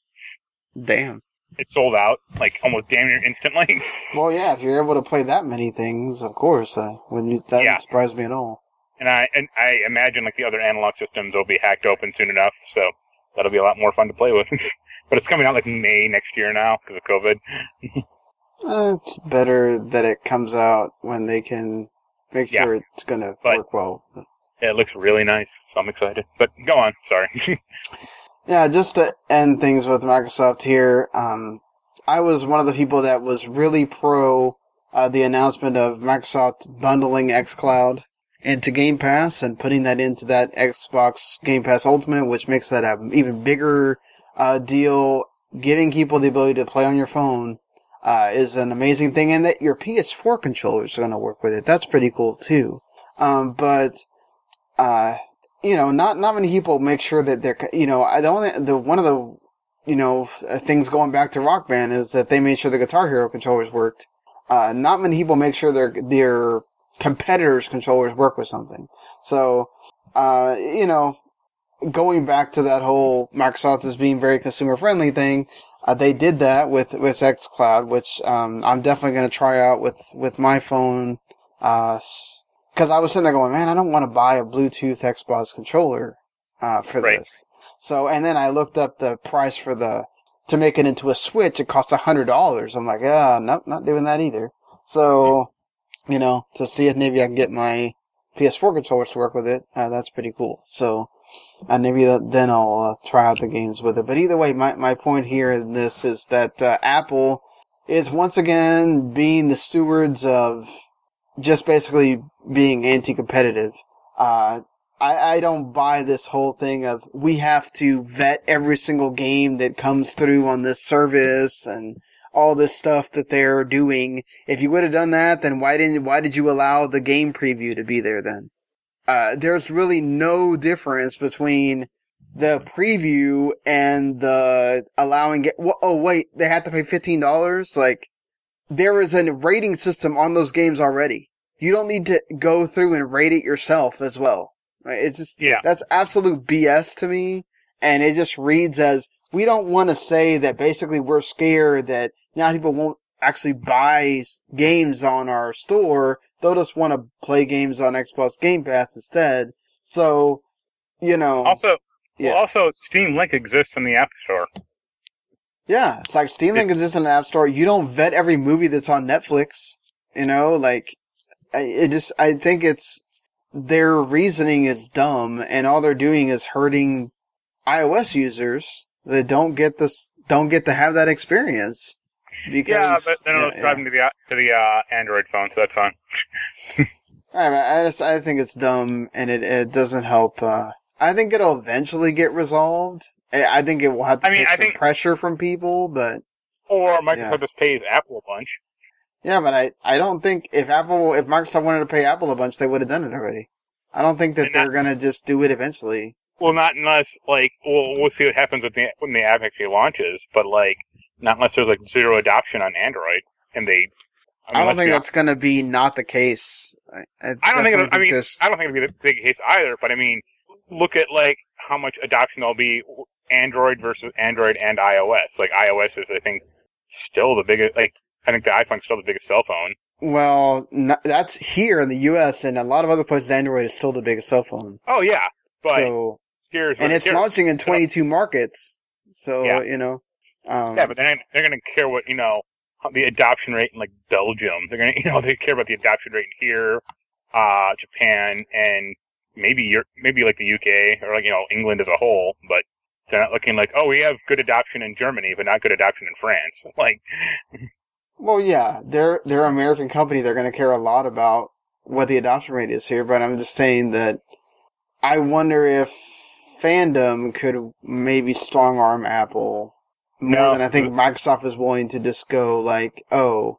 Damn. It sold out like almost damn near instantly. (laughs) Well, yeah, if you're able to play that many things, of course, uh, wouldn't that Yeah. wouldn't surprise me at all. and I and I imagine like the other analog systems will be hacked open soon enough, so that'll be a lot more fun to play with. (laughs) but it's coming out like May next year now because of COVID. (laughs) Uh, it's better that it comes out when they can make Yeah. sure it's gonna work well. Yeah, it looks really nice, so I'm excited. But go on, sorry. Yeah, just to end things with Microsoft here, um, I was one of the people that was really pro uh, the announcement of Microsoft bundling xCloud into Game Pass and putting that into that Xbox Game Pass Ultimate, which makes that an even bigger uh, deal. Giving people the ability to play on your phone uh, is an amazing thing, and that your PS4 controller is going to work with it. That's pretty cool too. Um, but uh, you know, not not many people make sure that they're you know, I don't the one of the you know things going back to Rock Band is that they made sure the Guitar Hero controllers worked. Uh, not many people make sure their their competitors' controllers work with something. So, uh, you know, going back to that whole Microsoft is being very consumer friendly thing, uh, they did that with with XCloud, which um, I'm definitely going to try out with with my phone. Because I was sitting there going, man, I don't want to buy a Bluetooth Xbox controller uh, for Right. this. So, and then I looked up the price for the to make it into a Switch. It costs a hundred dollars. I'm like, ah, nope, not doing that either. So, you know, to see if maybe I can get my PS4 controllers to work with it, uh, that's pretty cool. So, uh, maybe then I'll uh, try out the games with it. But either way, my, my point here in this is that uh, Apple is once again being the stewards of just basically being anti-competitive. Uh, I, I don't buy this whole thing of we have to vet every single game that comes through on this service and all this stuff that they're doing. If you would have done that, then why didn't why did you allow the game preview to be there then? Uh, there's really no difference between the preview and the allowing it. wh- Oh wait, they have to pay fifteen dollars. Like there is a rating system on those games already. You don't need to go through and rate it yourself as well. Right? It's just Yeah. that's absolute BS to me, and it just reads as we don't want to say that basically we're scared that now people won't actually buy games on our store. They'll just want to play games on Xbox Game Pass instead. So, you know, Also, yeah. well, also Steam Link exists in the App Store. Yeah, it's like Steam Link exists in the App Store. You don't vet every movie that's on Netflix. You know, like I, it just. I think it's their reasoning is dumb, and all they're doing is hurting iOS users that don't get this, don't get to have that experience. Because yeah, but then yeah, it'll drive yeah. them to the to the uh, Android phone, so that's fine. (laughs) I, I just I think it's dumb, and it it doesn't help. Uh, I think it'll eventually get resolved. I I think it will have to I mean, take I some think- pressure from people, but Or Microsoft Yeah. just pays Apple a bunch. Yeah, but I, I don't think if Apple if Microsoft wanted to pay Apple a bunch, they would have done it already. I don't think that And they're that- gonna just do it eventually. Well, not unless like we'll we'll see what happens with the when the app actually launches, but like not unless there's like zero adoption on Android and they. I, don't think that's gonna be not the case. I, I, I don't think. definitely It, I mean, I don't think it'll be the big case either. But I mean, look at like how much adoption there'll be Android versus Android and iOS. Like iOS is, I think, still the biggest. Like I think the iPhone's still the biggest cell phone. Well, n that's here in the U.S. and a lot of other places. Android is still the biggest cell phone. Oh yeah, but so here's and it's here- launching in 22 markets. So Yeah. you know, um, Yeah, but they're not, they're going to care what you know the adoption rate in like Belgium. They're going (laughs) to you know they care about the adoption rate here, uh, Japan, and maybe Europe, maybe like the UK or like you know England as a whole. But they're not looking like oh we have good adoption in Germany, but not good adoption in France. (laughs) Like Well, yeah, they're they're an American company. They're going to care a lot about what the adoption rate is here. But I'm just saying that I wonder if fandom could maybe strong arm Apple more No. than I think Microsoft is willing to just go like, oh,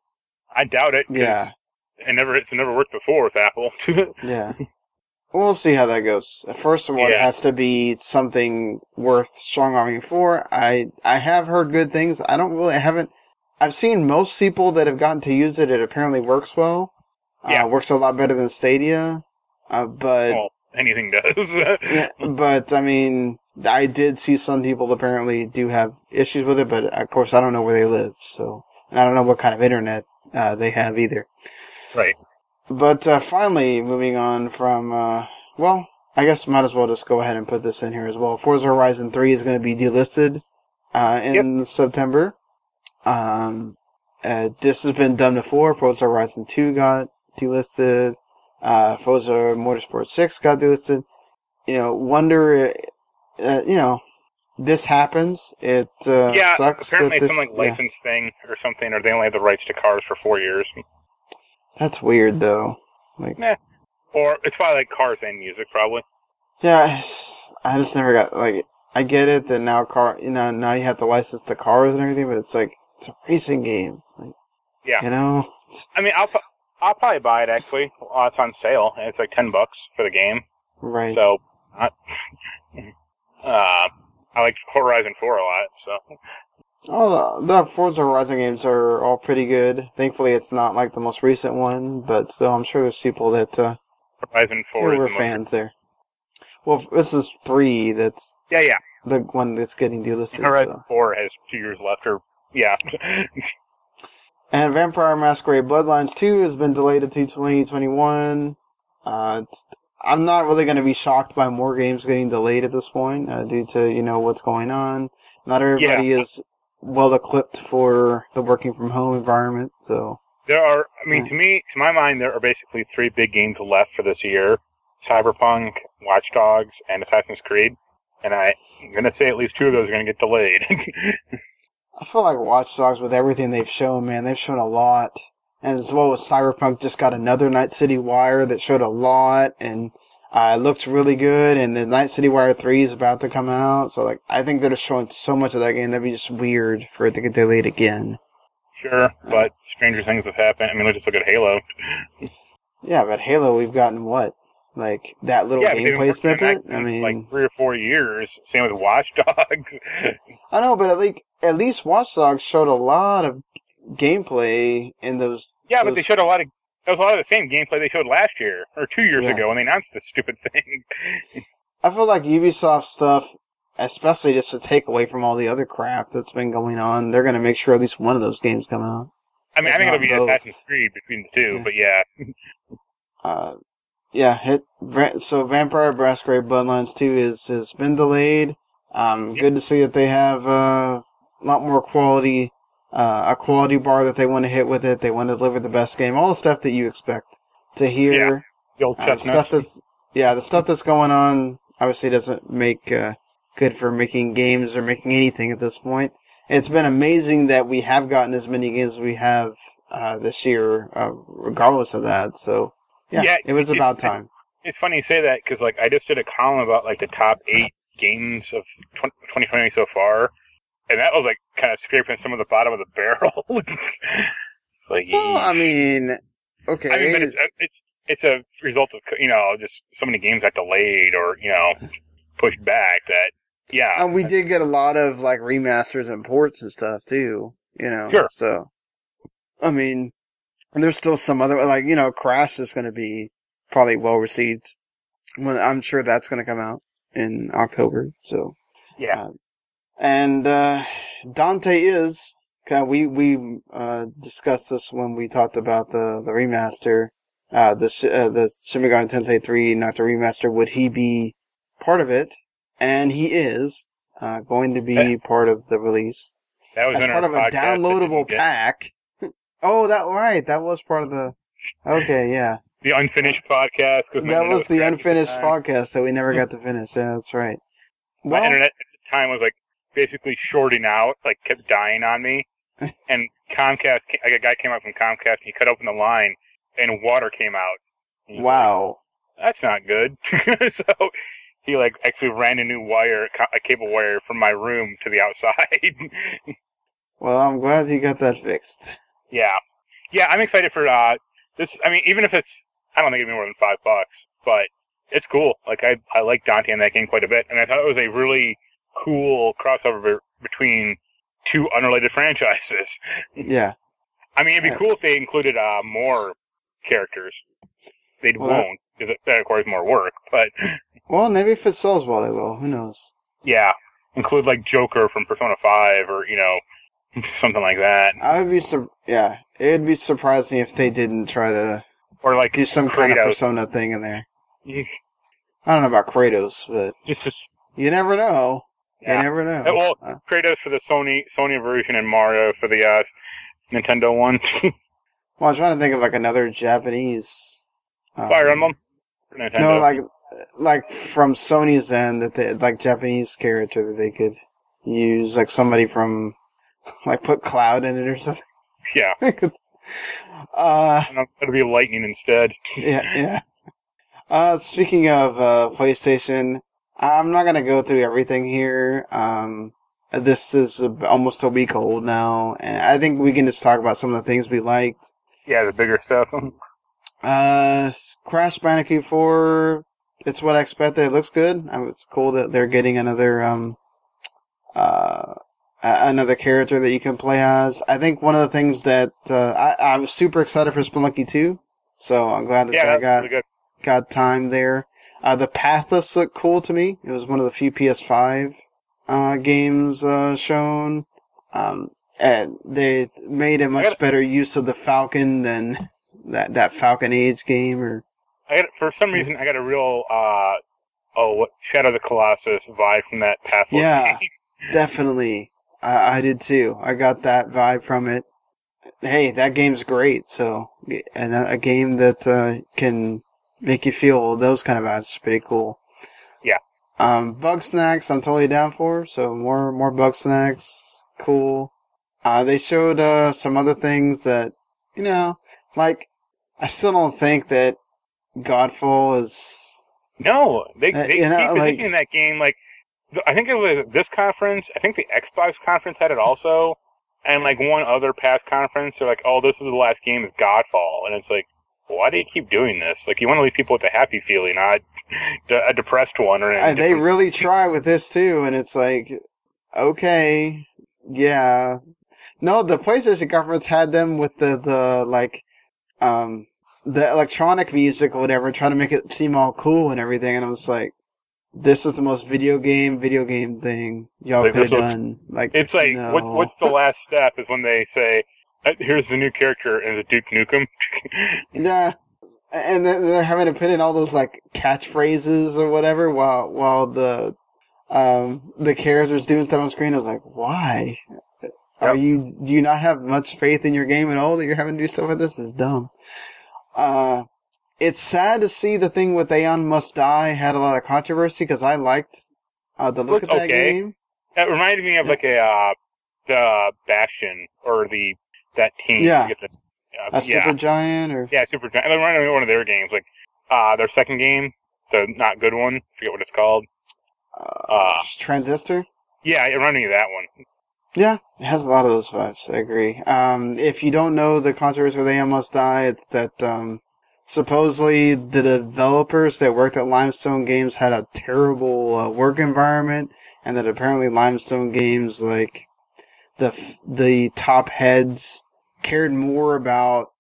I doubt it. Yeah. it never it's never worked before with Apple. (laughs) yeah. We'll see how that goes. First of all, it Yeah. has to be something worth strong arming for. I I have heard good things. I don't really I haven't. I've seen most people that have gotten to use it. It apparently works well. Yeah. Uh, works a lot better than Stadia. Uh, but well, anything does. (laughs) yeah, but I mean, I did see some people apparently do have issues with it. But of course, I don't know where they live, so and I don't know what kind of internet uh, they have either. right. But uh, finally, moving on from, uh, well, I guess might as well just go ahead and put this in here as well. Forza Horizon 3 is going to be delisted uh, in September. Um, uh, this has been done before. Forza Horizon 2 got delisted. Uh, Forza Motorsport 6 got delisted. You know, wonder, uh, you know, this happens. It uh, yeah, sucks apparently that it's this. some like yeah. license thing or something, or they only have the rights to cars for four years. That's weird though. Like, Yeah. Or it's probably like cars and music, probably. yeah, I just never got like. I get it that now car, you know, now you have to license the cars and everything, but it's like it's a racing game. Like, Yeah. you know, I mean, I'll I'll probably buy it actually. Uh, it's on sale, and it's like ten bucks for the game. right? So, I, (laughs) uh, I like Horizon Four a lot. So, All the, the Forza Horizon games are all pretty good. Thankfully, it's not like the most recent one, but still, I'm sure there's people that uh, Horizon Four were fans there. Well, this is three. That's Yeah, yeah. the one that's getting delisted. Horizon so. Four has two years left, or yeah. (laughs) And Vampire Masquerade Bloodlines 2 has been delayed to 2021. Uh, I'm not really going to be shocked by more games getting delayed at this point, uh, due to, you know, what's going on. Not everybody is well equipped for the working from home environment, so. There are, I mean, to me, to my mind, there are basically three big games left for this year: Cyberpunk, Watch Dogs, and Assassin's Creed. And I, I'm gonna say at least two of those are gonna get delayed. (laughs) I feel like Watch Dogs with everything they've shown, man, they've shown a lot. And as well as Cyberpunk just got another Night City Wire that showed a lot and uh, it looked really good and the Night City Wire 3 is about to come out. So like I think they're just showing so much of that game that'd be just weird for it to get delayed again. sure, but stranger things have happened. I mean, let's just look at Halo. Yeah, but Halo we've gotten what? Like that little yeah, gameplay snippet? I mean like three or four years. Same with Watch Dogs. (laughs) I know, but at least at least Watch Dogs showed a lot of gameplay in those yeah, but they showed a lot of. That was a lot of the same gameplay they showed last year or two years Yeah. ago when they announced this stupid (laughs) thing. I feel like Ubisoft stuff, especially just to take away from all the other crap that's been going on, they're going to make sure at least one of those games come out. I mean, I think it'll be both. Assassin's Creed between the two, Yeah. but yeah, (laughs) Uh, yeah, hit, so Vampire Masquerade Bloodlines 2 is, has been delayed. Um, good to see that they have, uh, a lot more quality, uh, a quality bar that they want to hit with it. They want to deliver the best game. All the stuff that you expect to hear. the old Uh, stuff that's yeah, the stuff that's going on obviously doesn't make uh, good for making games or making anything at this point. It's been amazing that we have gotten as many games as we have uh, this year, uh, regardless of that. So yeah, Yeah, it was it's- about it's- time. It's funny you say that because like I just did a column about like the top eight games of 20, 2020 so far, and that was like kind of scraping some of the bottom of the barrel. (laughs) it's like, Well, I mean, okay, I mean, it's it's it's a result of you know just so many games got delayed or you know pushed back that yeah. and we did get a lot of like remasters and ports and stuff too. You know, Sure. So, I mean, and there's still some other like you know, Crash is going to be probably well received. When I'm sure that's going to come out in October. So, yeah. Um, and uh Dante is kind of, we we uh discussed this when we talked about the the remaster, uh the uh, the Shin Megami Tensei 3 not the remaster. Would he be part of it? And he is uh going to be part of the release that was part of a downloadable pack. (laughs) oh, that right, that was part of the. Okay, yeah. The unfinished podcast because That was the unfinished podcast that we never got to finish. Yeah, that's right. my internet at the time was like basically shorting out, like kept dying on me. (laughs) and Comcast, like a guy came out from Comcast, and he cut open the line, and water came out. Wow. like, that's not good. (laughs) so he like actually ran a new wire, a cable wire from my room to the outside. (laughs) Well, I'm glad you got that fixed. yeah, yeah, I'm excited for uh this. I mean, even if it's, I don't think it'd be more than five bucks, but it's cool. Like I, I like Dante in that game quite a bit, and I thought it was a really cool crossover between two unrelated (laughs) franchises. Yeah. I mean, it'd be cool if they included uh, more characters. They Well, won't because that requires more work. But (laughs) Well, maybe if it sells well, they will. Who knows? yeah, include like Joker from Persona Five or you know (laughs) something like that, I would be sur- yeah. It'd be surprising if they didn't try to or like do some kind of persona thing in there. I don't know about Kratos, but just just you never know. Yeah. You never know. Well, Uh, Kratos for the Sony Sony version and Mario for the uh, Nintendo one. (laughs) well, I'm trying to think of like another Japanese. um, Fire Emblem for Nintendo. No, like like from Sony's end that they like Japanese character that they could use, like somebody from (laughs) like put Cloud in it or something. Yeah, (laughs) uh, gonna be lightning instead. yeah, yeah. Uh, speaking of uh, PlayStation, I'm not gonna go through everything here. Um, this is almost a week old now, and I think we can just talk about some of the things we liked. Yeah, the bigger stuff. (laughs) Uh, Crash Bandicoot 4, it's what I expected. It looks good. It's cool that they're getting another, um, uh, another character that you can play as. I think one of the things that, uh, I, I was super excited for Spelunky 2. So I'm glad that yeah, that got, really got time there. Uh, the Pathless looked cool to me. It was one of the few PS5, uh, games, uh, shown. Um, and they made a much better use of the Falcon than (laughs) that, that Falcon Age game or, I got for some reason I got a real uh oh what Shadow of the Colossus vibe from that Pathless Yeah. game. (laughs) (laughs) Definitely. I, I did too. I got that vibe from it. Hey, that game's great. So, and a, a game that uh, can make you feel those kind of vibes is pretty cool. Yeah. Um, Bugsnax, I'm totally down for. So more, more Bugsnax. Cool. Uh, they showed, uh, some other things that, you know, like, I still don't think that Godfall is, No, they Uh, they you know, keep like- positioning that game like I think it was this conference. I think the Xbox conference had it also, and like one other past conference. They're like, "Oh, this is the last game is Godfall," and it's like, why do you keep doing this? Like, you want to leave people with a happy feeling, not a depressed one or they really try with this too, and it's like, okay, yeah. No, the PlayStation conference had them with the, the, like, um, the electronic music or whatever, trying to make it seem all cool and everything, and I was like, this is the most video game, video game thing y'all Like, could have done. Like, It's like, no. what, what's the last step? Is when they say, "Here's the new character," and the Duke Nukem. (laughs) Yeah. And then they're having to put in all those like catchphrases or whatever while while the um the characters doing stuff on screen. I was like, why? Are Yep. you do you not have much faith in your game at all that you're having to do stuff like this? Is dumb. Uh it's sad to see the thing with Aeon Must Die had a lot of controversy because I liked uh, the look of that okay. game. It reminded me of like a uh, the Bastion or the that team. Yeah. I the- uh, A yeah, super giant or yeah, Super Giant. Me of one of their games, like uh, their second game, the not good one. forget what it's called. uh, Uh. transistor. Yeah, me of that one. Yeah, it has a lot of those vibes. I agree. Um, if you don't know the controversy with Aeon Must Die, it's that um, supposedly the developers that worked at Limestone Games had a terrible uh, work environment, and that apparently Limestone Games, like the the top heads, cared more about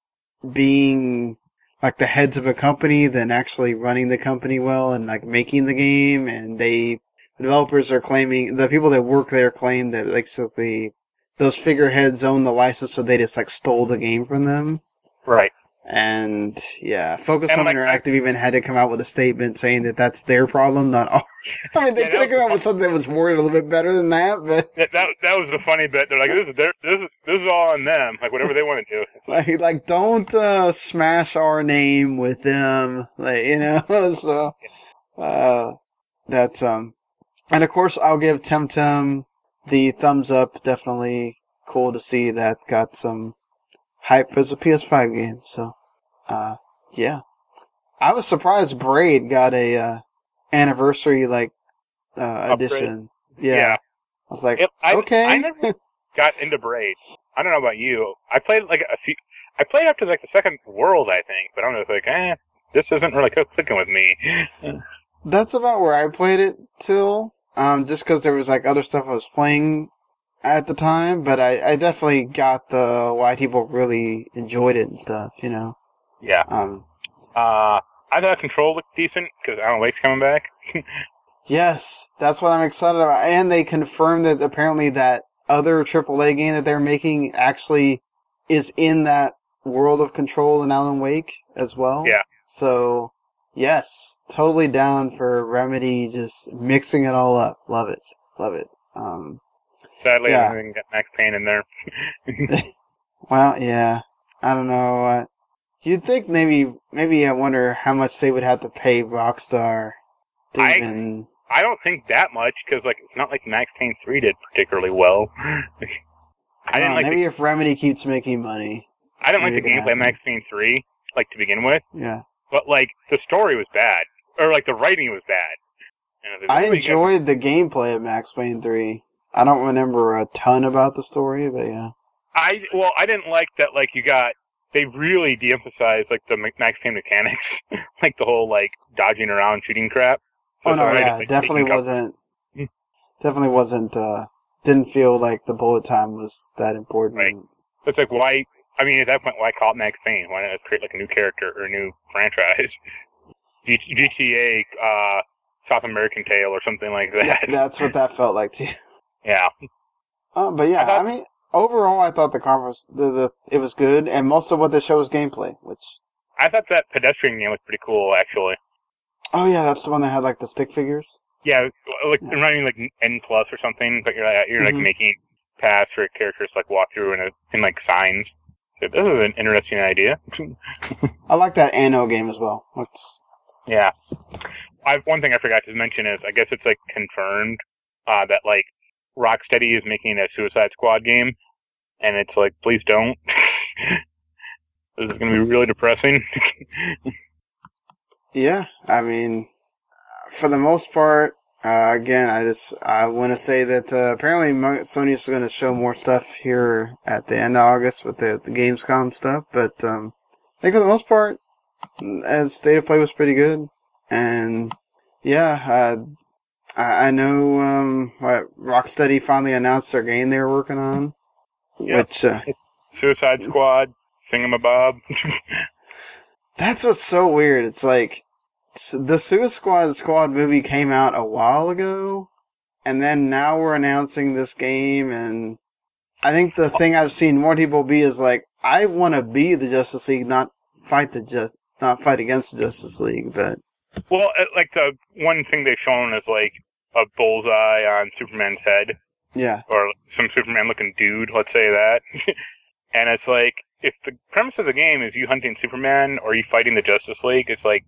being like the heads of a company than actually running the company well and like making the game, and they the developers are claiming the people that work there claim that basically those figureheads own the license, so they just like stole the game from them. Right. And yeah, Focus And, Home like, Interactive even had to come out with a statement saying that that's their problem, not ours. (laughs) I mean, they Yeah, could have come out with something that was worded a little bit better than that, but That, that that was the funny bit. They're like, this is their, this is this is all on them. Like whatever they want to do. Like, like, like don't uh, smash our name with them, like you know. (laughs) so, uh, that's um, and of course I'll give Temtem the thumbs up. Definitely cool to see that got some hype as a PS5 game. So, uh, yeah, I was surprised Braid got a uh, anniversary like uh, edition. Yeah. yeah. I was like, It- I, okay. I never (laughs) got into Braid. I don't know about you. I played like a few. I played up to like the second World, I think, but I'm just like, eh, this isn't really (laughs) clicking with me. That's about where I played it till. Um, just because there was like other stuff I was playing at the time, but I, I definitely got the why people really enjoyed it and stuff. You know. yeah. Um. Uh, I thought Control looked decent because Alan Wake's coming back. (laughs) Yes, that's what I'm excited about, and they confirmed that apparently that other AAA game that they're making actually is in that world of Control and Alan Wake as well. Yeah. So, yes, totally down for Remedy just mixing it all up. Love it. Love it. Um. Sadly, Yeah. I didn't get Max Payne in there. (laughs) (laughs) Well, yeah. I don't know. Uh, you'd think maybe, maybe I wonder how much they would have to pay Rockstar I- even. I don't think that much because like it's not like Max Payne three did particularly well. (laughs) I didn't like maybe the, if Remedy keeps making money. I didn't like the gameplay. Max Payne three like to begin with, Yeah, but like the story was bad or like the writing was bad. I really good- enjoyed the gameplay of Max Payne three. I don't remember a ton about the story, but yeah. I well, I didn't like that. Like you got, they really de-emphasized like the Max Payne mechanics, (laughs) like the whole like dodging around, shooting crap. So oh no, yeah, just, like, definitely wasn't. Hmm. Definitely wasn't. uh Didn't feel like the bullet time was that important. Right. It's like why? I mean, at that point, why call it Max Payne? Why not just create like a new character or a new (laughs) franchise? G- GTA, uh, South American Tale or something like that. Yeah, that's what that felt like too. Yeah. Uh, but yeah, I thought- I mean, overall, I thought the conference, the, the it was good, and most of what they show was gameplay. Which, I thought that pedestrian game was pretty cool, actually. oh yeah, that's the one that had like the stick figures. Yeah, like Yeah. running like N plus or something, but you're like, you're like Mhm. making paths for characters to like walk through in a, in like signs. So this is an interesting idea. (laughs) I like that Anno game as well. It's, yeah. I one thing I forgot to mention is I guess it's like confirmed uh, that like Rocksteady is making a Suicide Squad game, and it's like please don't. (laughs) this is going to be really depressing. (laughs) yeah, I mean, for the most part, uh, again, I just I want to say that uh, apparently Sony is going to show more stuff here at the end of August with the, the Gamescom stuff, but um, I think for the most part, uh, state of play was pretty good, and yeah, uh, I, I know um, what Rocksteady finally announced their game they were working on, Yep. which uh, Suicide Squad, Thingamabob. (laughs) That's what's so weird. It's like the Suicide Squad Squad movie came out a while ago, and then now we're announcing this game. And I think the thing I've seen more people be is like, I want to be the Justice League, not fight the just, not fight against the Justice League. But Well, uh, like the one thing they've shown is like a bullseye on Superman's head, yeah, or some Superman looking dude, let's say that. (laughs) and it's like, if the premise of the game is you hunting Superman or you fighting the Justice League, it's like,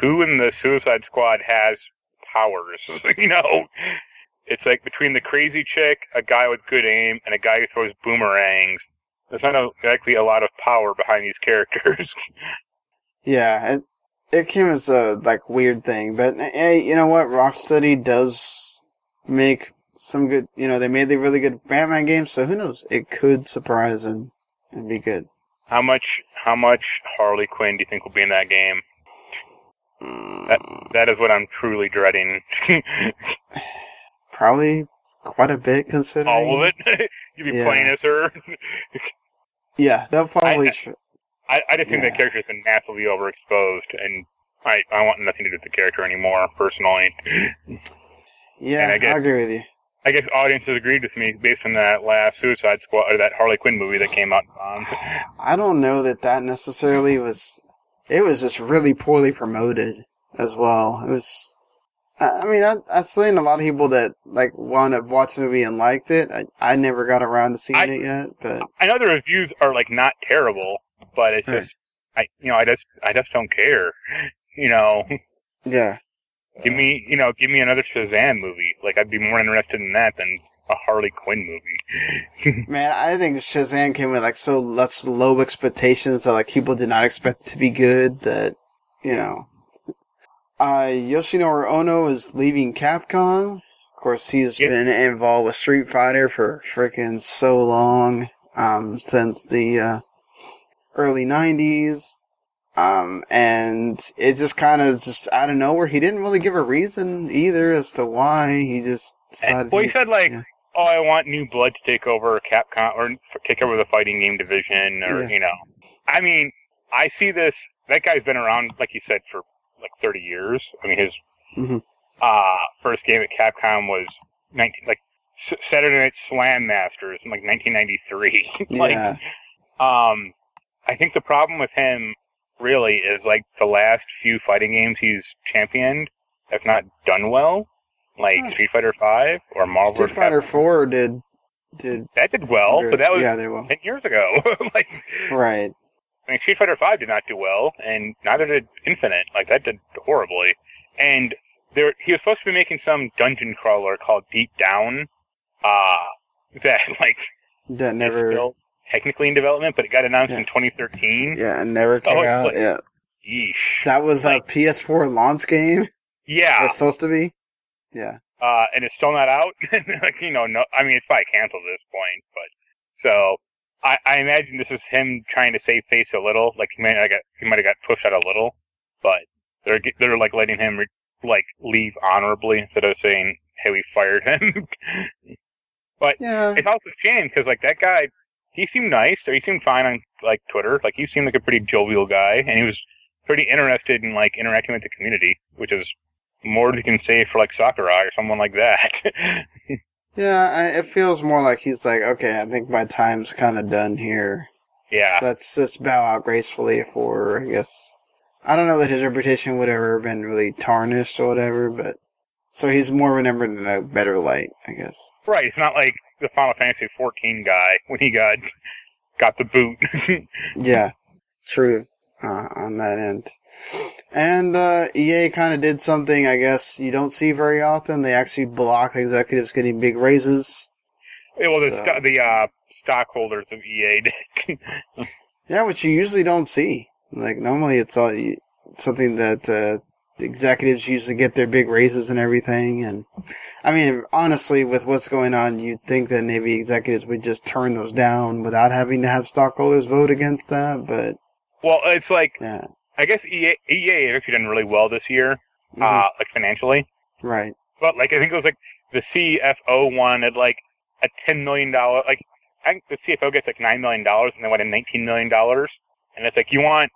who in the Suicide Squad has powers? (laughs) you know? It's like between the crazy chick, a guy with good aim, and a guy who throws boomerangs. There's not exactly a lot of power behind these characters. (laughs) yeah, it came as a like weird thing. But hey, you know what? Rocksteady does make some good. You know, they made the really good Batman games, so who knows? It could surprise and and be good. how much? How much Harley Quinn do you think will be in that game? That that is what I'm truly dreading. (sighs) Probably quite a bit considering All of it. (laughs) You'd be Yeah. playing as her. Yeah, they'll probably. I- tr- I, I just think Yeah. that character's been massively overexposed, and I I want nothing to do with the character anymore. Personally, yeah, and I I, agree with you. I guess audiences agreed with me based on that last Suicide Squad or that Harley Quinn movie that came out. Um, I don't know that that necessarily was. It was just really poorly promoted as well. It was. I I mean, I I've seen a lot of people that like wound up watching the movie and liked it. I I never got around to seeing I- it yet, but I know the reviews are like not terrible, but it's Right. just I you know I just I just don't care. (laughs) You know, yeah, give me you know give me another Shazam movie. Like I'd be more interested in that than a Harley Quinn movie. (laughs) man, I think Shazam came with like so such low expectations that like people did not expect it to be good. That you know, uh, Yoshinori Ono is leaving Capcom. Of course, he's Yeah. been involved with Street Fighter for freaking so long, um, since the uh, early '90s. Um, and it just kind of just out of nowhere. He didn't really give a reason either as to why. He just decided. well, he said, like, yeah. oh, I want new blood to take over Capcom or take over the fighting game division, or Yeah. you know, I mean, I see this. That guy's been around, like you said, for like 30 years. I mean, his Mhm. uh, first game at Capcom was 19, like S- Saturday Night Slam Masters in like 1993. (laughs) like, yeah. um, I think the problem with him really is like the last few fighting games he's championed have not done well, like Yes. Street Fighter Five or Marvel Street. Fighter Capcom. Four did did That did well, very- but that was yeah, ten years ago. (laughs) like, Right. I mean, Street Fighter Five did not do well, and neither did Infinite. Like that did horribly. And there he was supposed to be making some dungeon crawler called Deep Down, uh, (laughs) that like that never. still technically in development, but it got announced Yeah. in 2013. Yeah, and never came out. like- yeah, Yeesh. that was like- a PS4 launch game. yeah, Was supposed to be. Yeah. uh, and it's still not out. (laughs) like you know, no, I mean it's probably canceled at this point, but so I, I imagine this is him trying to save face a little. Like he might have got he might have got pushed out a little, but they're they're like letting him re- like leave honorably instead of saying, "Hey, we fired him." (laughs) but Yeah. it's also a shame because like that guy, he seemed nice, or he seemed fine on like Twitter. Like he seemed like a pretty jovial guy, and he was pretty interested in like interacting with the community, which is more than you can say for like Sakurai or someone like that. (laughs) Yeah, I, it feels more like he's like, okay, I think my time's kind of done here. yeah, Let's just bow out gracefully for, I guess. I don't know that his reputation would ever been really tarnished or whatever, but so he's more remembered in a better light, I guess. right. It's not like the Final Fantasy 14 guy when he got got the boot. (laughs) Yeah, true uh, on that end. And uh, EA kind of did something I guess you don't see very often. They actually blocked executives getting big raises. it was the So- the uh, stockholders of EA. (laughs) Yeah, which you usually don't see. Like normally, it's all something that uh, executives usually get their big raises and everything. And I mean, honestly, with what's going on, you'd think that maybe executives would just turn those down without having to have stockholders vote against that. But well, it's like yeah, I guess EA EA actually done really well this year, Mhm. uh, like financially. right. But like I think it was like the CFO wanted like a ten million dollar like I think the CFO gets like nine million dollars and they in nineteen million dollars and it's like you want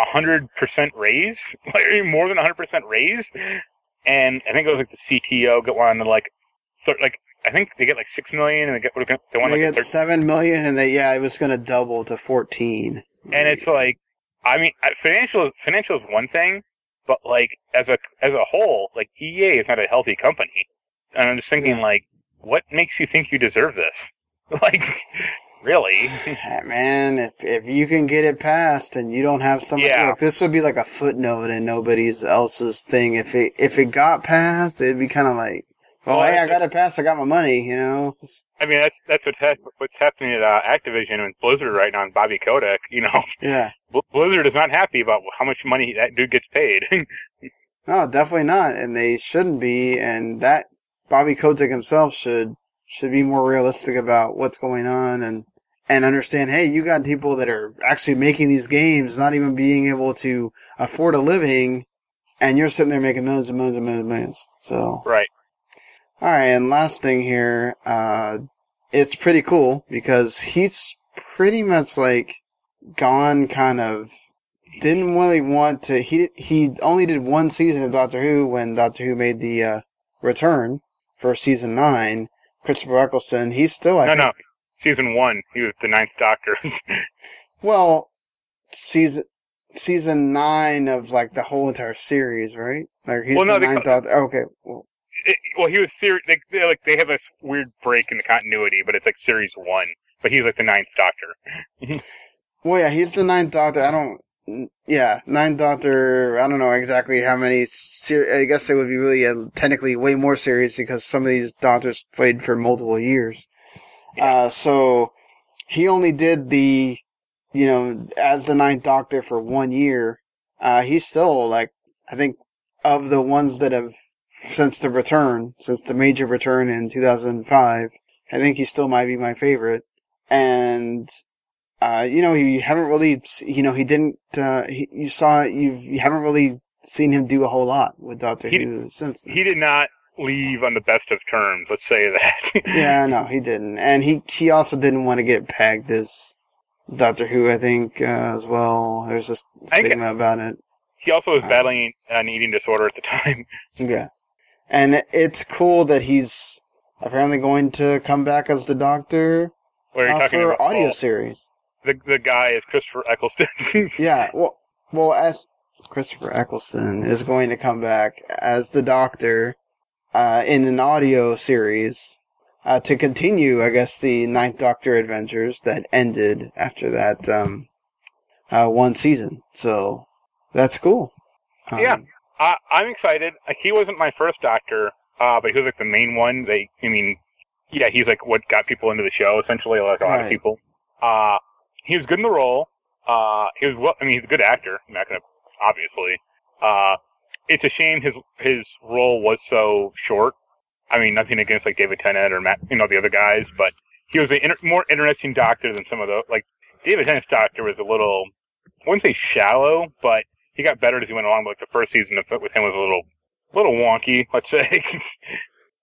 a hundred percent raise (laughs) like more than a hundred percent raise and I think it was like the CTO got wanted like thir- like I think they get like six million and they get they want They like get a thir- seven million, and they yeah, it was going to double to fourteen. and it's like I mean financial financial is one thing but like as a as a whole like EA is not a healthy company and I'm just thinking Yeah. like what makes you think you deserve this (laughs) like really Ah, man, if if you can get it passed and you don't have somebody, Yeah. look, this would be like a footnote in nobody's else's thing. If it if it got passed, it'd be kind of like, well, Well, hey, I got it passed, I got my money, you know. I mean that's that's what hap- what's happening at uh, Activision and Blizzard right now and Bobby Kotick you know (laughs) Yeah, Bl- Blizzard is not happy about how much money that dude gets paid (laughs) no, definitely not, and they shouldn't be. And that Bobby Kotick himself should should be more realistic about what's going on and and understand. Hey, you got people that are actually making these games, not even being able to afford a living. And you're sitting there making millions and millions and millions and millions. So, right All right, and last thing here, uh, it's pretty cool because he's pretty much like gone kind of didn't really want to he he only did one season of Doctor Who when Doctor Who made the uh, return for season 9 Christopher Eccleston he's still I no think no season one he was the ninth Doctor (laughs) well season season 9 of like the whole entire series right like he's Well, no, the ninth call- Doctor okay well, it, well, he was ser- they, they like they have this weird break in the continuity, but it's like series one. But he's like the ninth Doctor. (laughs) Well, yeah, he's the ninth Doctor. I don't. Yeah, ninth Doctor. I don't know exactly how many. Ser- I guess it would be really uh technically way more serious because some of these Doctors played for multiple years. Uh, so he only did the, you know, as the ninth Doctor for one year. Uh, he's still like, I think, of the ones that have since the return, since the major return in 2005. I think he still might be my favorite. And uh, you know, you haven't really, you know, he didn't, uh, he, you saw, you've, you haven't really seen him do a whole lot with Doctor He- Who since then. He did not leave on the best of terms. Let's say that. (laughs) yeah, no, he didn't. And he, he also didn't want to get pegged as Doctor Who, I think, uh, as well. There's a think- stigma about it. he also was battling an eating disorder at the time. (laughs) Yeah. And it's cool that he's apparently going to come back as the Doctor Where you're uh, talking for about audio well, series. the the guy is Christopher Eccleston. (laughs) Yeah, well, well, as Christopher Eccleston is going to come back as the Doctor uh, in an audio series uh, to continue, I guess, the Ninth Doctor adventures that ended after that um, uh, one season. So that's cool. Um, Yeah. I, I'm excited. He wasn't my first Doctor, uh, but he was like the main one. They, I mean, yeah, he's like what got people into the show essentially, like a lot of people. Uh, he was good in the role. Uh, he was well. I mean, he's a good actor. I'm not gonna obviously. Uh, it's a shame his his role was so short. I mean, nothing against like David Tennant or Matt, you know, the other guys, but he was a inter- more interesting Doctor than some of the like David Tennant's Doctor was a little, I wouldn't say shallow, but he got better as he went along. But like the first season of with him was a little, little wonky, let's say. (laughs)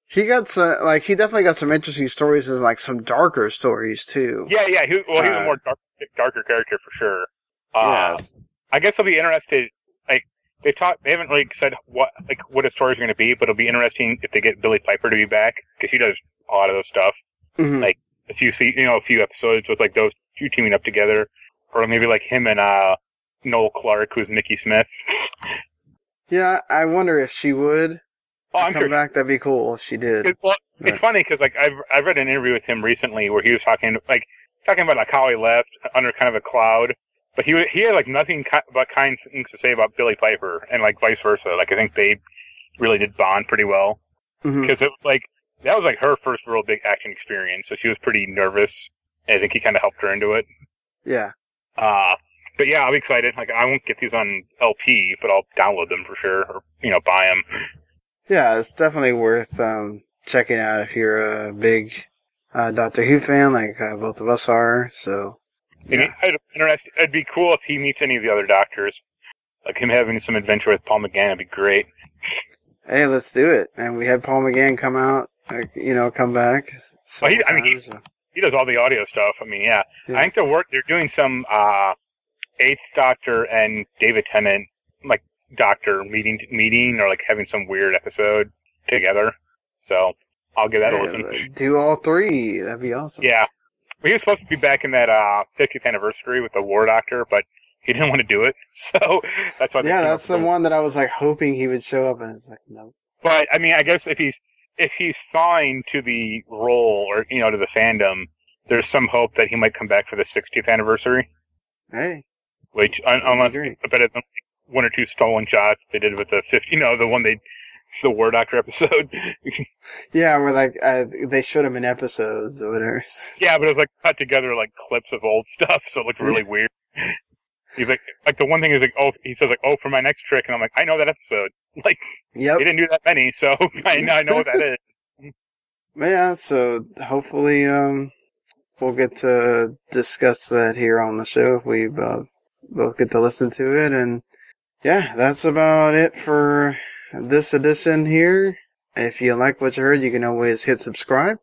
He got some, like, he definitely got some interesting stories and, like, some darker stories, too. yeah, yeah. He, well, he was Uh, a more dark, darker character for sure. Uh, yes. I guess I'll be interested. They've talked, they haven't like said what like what his stories are going to be, but it'll be interesting if they get Billie Piper to be back because she does a lot of those stuff. Mhm. like, A few se- you know, a few episodes with like those two teaming up together, or maybe like him and uh Noel Clarke, who's Mickey Smith. (laughs) Yeah, I wonder if she would Oh, I'm come sure. back. That'd be cool if she did. well, Right. it's funny because like I've I've read an interview with him recently where he was talking like talking about like how he left under kind of a cloud, but he he had like nothing ki- but kind things to say about Billie Piper and like vice versa. Like I think they really did bond pretty well because it like that was like her first real big acting experience, so she was pretty nervous. And I think he kind of helped her into it. Yeah. Uh, but yeah, I'll be excited. Like I won't get these on LP, but I'll download them for sure, or you know, buy them. Yeah, it's definitely worth um, checking out if you're a big uh, Doctor Who fan, like uh, both of us are. So, yeah. It'd, interest, it'd be cool if he meets any of the other doctors. Like him having some adventure with Paul McGann would be great. hey, let's do it. And we had Paul McGann come out, like, you know, come back. Well, he- I mean, he's-. He does all the audio stuff. I mean, yeah. Yeah. I think they're work. They're doing some uh, Eighth Doctor and David Tennant like Doctor meeting meeting or like having some weird episode together. So I'll give that a Yeah, listen. but do all three. That'd be awesome. Yeah. Well, he was supposed to be back in that uh, 50th anniversary with the War Doctor, but he didn't want to do it. (laughs) So that's why. Yeah, that's the one that I was like hoping he would show up, and it's like no. But I mean, I guess if he's if he's signed to the role or you know to the fandom, there's some hope that he might come back for the 60th anniversary. Hey, Which un- unless. I bet it's one or two stolen shots they did with the 50, you know, the one they the War Doctor episode. (laughs) yeah, where like uh, they showed him in episodes or whatever. (laughs) yeah, but it was like cut together like clips of old stuff, so it looked really weird. He's like, like the one thing is like, oh, he says like, oh, for my next trick, and I'm like, I know that episode. (laughs) Like, Yep. he didn't do that many, so I know, I know what that is. Yeah, so hopefully um we'll get to discuss that here on the show if we uh, both get to listen to it and yeah, that's about it for this edition here. If you like what you heard, you can always hit subscribe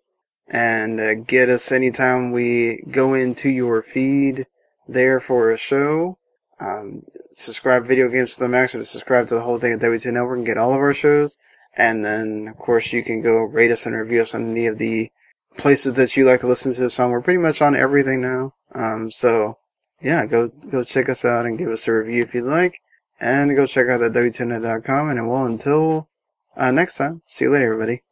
and uh, get us anytime we go into your feed there for a show. Um, subscribe Video Games to the Max or subscribe to the whole thing at W2 Network and get all of our shows. And then, of course, you can go rate us and review us on any of the places that you like to listen to us on. We're pretty much on everything now. Um, so yeah, go, go check us out and give us a review if you'd like. And go check out that W2net.com. And well, until, uh, next time, see you later, everybody.